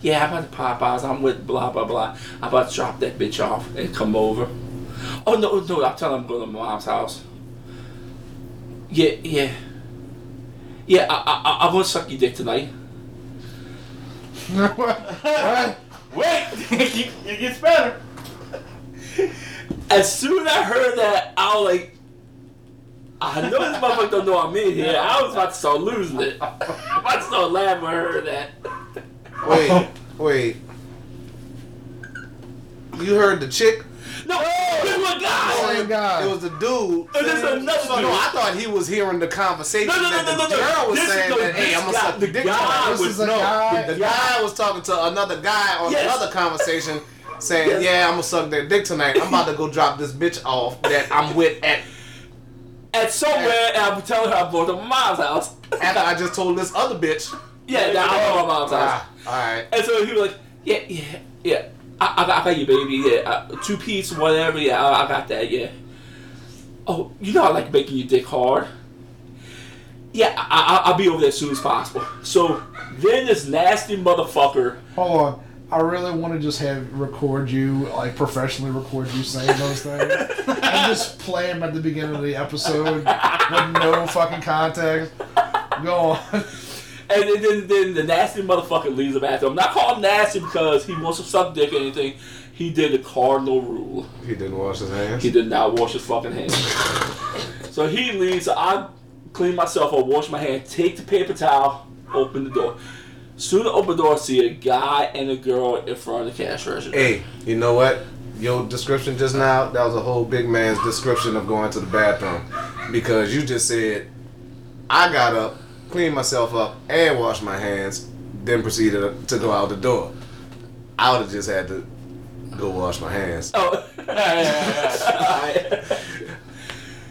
"Yeah, I'm at the Popeyes. I'm with blah blah blah. I'm about to drop that bitch off and come over." Oh no, no! I'm telling him I'm going to my mom's house. Yeah, yeah, yeah. I, I, I- I'm gonna suck your dick tonight. what? What? Wait, it gets better. As soon as I heard that, I was like, I know this motherfucker don't know I'm in here. I was about to start losing it. I'm about to start laughing when I heard that. Wait, wait. You heard the chick? No, this one guy. Same guy. It was a dude. And this is another No, dude. I thought he was hearing the conversation No, no, no, that no, the no, no. girl was This is saying the- that, hey, this I'm gonna guy- suck the the dick guy tonight. This was- is a no, guy. the guy was talking to another guy on Yes. another conversation saying, Yes. yeah, I'm gonna suck that dick tonight. I'm about to go drop this bitch off that I'm with at And somewhere, and I'm telling her I'm going to my mom's house. after I just told this other bitch. Yeah, that I'm going to my mom's house. Ah, alright. And so he was like, yeah, yeah, yeah. I, I, got, I got you, baby. Yeah, uh, two piece, whatever. Yeah, I, I got that. Yeah. Oh, you know I like making your dick hard. Yeah, I, I, I'll be over there as soon as possible. So then this nasty motherfucker. Hold on. I really want to just have record you, like professionally record you saying those things, and just play them at the beginning of the episode with no fucking context. Go on. And then, then, then the nasty motherfucker leaves the bathroom. I'm not calling him nasty because he wants to suck dick or anything. He did the cardinal rule. He didn't wash his hands. He did not wash his fucking hands. so he leaves. So I clean myself up, wash my hands, take the paper towel, open the door. Soon open door, see a guy and a girl in front of the cash register. Hey, you know what? Your description just now, that was a whole big man's description of going to the bathroom. Because you just said, I got up, cleaned myself up, and washed my hands, then proceeded to go out the door. I would have just had to go wash my hands. Oh,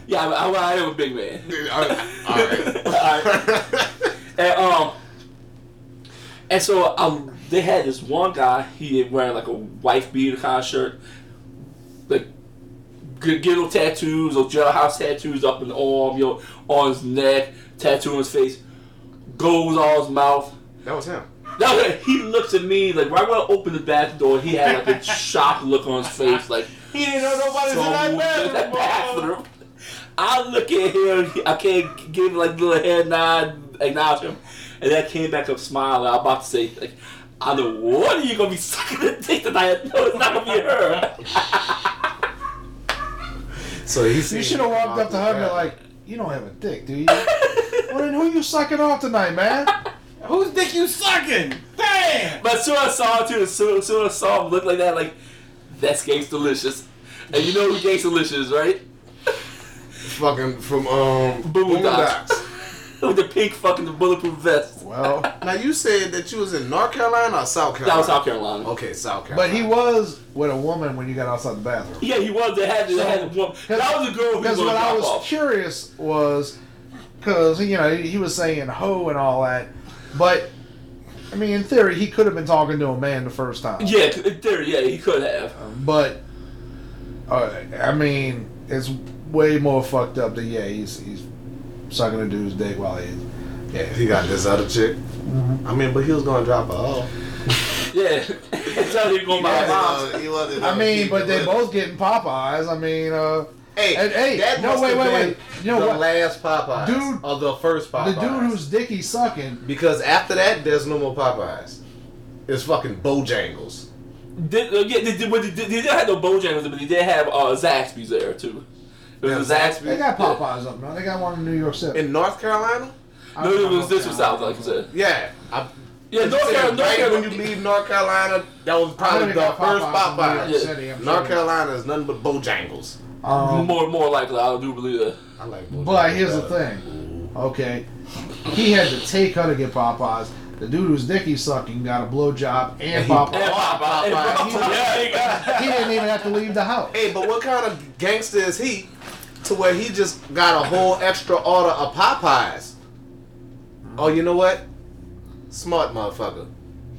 yeah, I, I, I am a big man. Alright. Alright. And um, and so um, they had this one guy. He wearing like a wife beater kind of shirt, like good little tattoos or jailhouse tattoos up in the arm, you know, on his neck, tattoo on his face, goes on his mouth. That was him. That Now he looks at me like right when I opened the bathroom door, he had like a shocked look on his face, like He didn't know nobody's in that in bathroom. that bathroom. I look at him, I can't give him like a little head nod, acknowledge him, and then I came back up smiling. I'm about to say like, I know what are you gonna be sucking the dick tonight? No, it's not gonna be her. So he You should have walked up to her and been like, "You don't have a dick, do you?" well, then who you sucking off tonight, man? Whose dick you sucking? Damn! But as soon as I saw him too, as soon, as soon as I saw him look like that, like that's Gangsta Delicious. And you know who Gangsta Delicious is, right? fucking from um Boondocks. With the pink fucking bulletproof vest. Well, Now you said that you was in North Carolina or South Carolina? That was South Carolina. Okay, South Carolina. but he was with a woman when you got outside the bathroom. Yeah, he was. They had. They had one. That was a girl who was Because what I was off. curious was, because you know he was saying "ho" and all that, but I mean, in theory, he could have been talking to a man the first time. Yeah, in theory, yeah, he could have. But uh, I mean, it's way more fucked up that yeah, he's he's sucking a dude's dick while he's yeah. he got this other chick. I mean, but he was gonna drop her off. Yeah, tell you going by Yeah, mom. he wasn't I gonna mean, keep but they with- both getting Popeyes. I mean, uh, Hey, and- hey, that no, must wait, have wait, been wait. You know the what? last Popeyes, Dude- or the first Popeyes. the dude who's dick he's sucking. because after that, there's no more Popeyes. It's fucking Bojangles. Did, uh, yeah, they, did, they, they didn't have no Bojangles, but they did have uh, Zaxby's there too. It was Yeah, Zaxby's. They got Popeyes up now. They got one in New York City. In North Carolina? I No, it was this if was South, like you said. Yeah. I, Yeah, North Carolina. North right Carolina. when you leave North Carolina, that was probably the they first Popeyes in Popeyes. Yeah. City, North sure. Carolina is nothing but Bojangles. Um, more, more likely, I do believe that. I like Bojangles. But here's the thing. Okay, he had to take her to get Popeyes. The dude whose dick he's sucking got a blowjob and And he- Popeyes. Popeye. And Popeye. Popeye. Yeah, he. He didn't even have to leave the house. Hey, but what kind of gangster is he to where he just got a whole extra order of Popeyes? Oh, you know what? Smart motherfucker.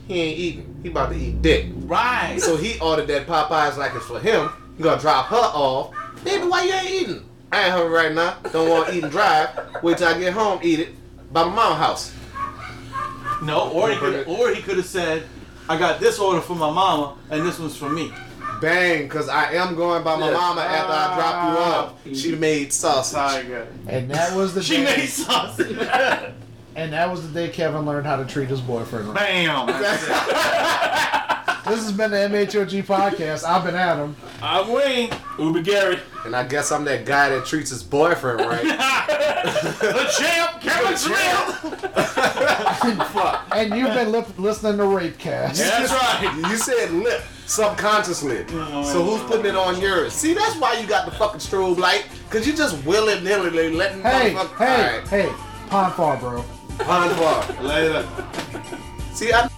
He ain't eating. He about to eat dick. Right. So he ordered that Popeyes like it's for him. He gonna drop her off Baby, why you ain't eating? I ain't hungry right now. Don't want to eat and drive. Wait till I get home, eat it. By my mom's house. No, or he could, or he could have said, "I got this order for my mama, and this one's for me." Bang, because I am going by my Yeah. mama after I drop you off. Ah. She made sausage. Tiger. And that was the She day. made sausage. and that was the day Kevin learned how to treat his boyfriend. right. Bam. That's it. This has been the MHOG podcast. I've been Adam. I'm Wayne. Uber Gary. And I guess I'm that guy that treats his boyfriend right. The champ, Kevin Smith. And you've been lip- listening to Rapecast. Yeah, that's right. you said lip subconsciously. So who's oh. putting it on yours? See, that's why you got the fucking strobe light. Because you just willy nilly letting Hey, motherfuckers. hey, Alright, hey, Pond Far, bro. Pond bar. Later. See, I.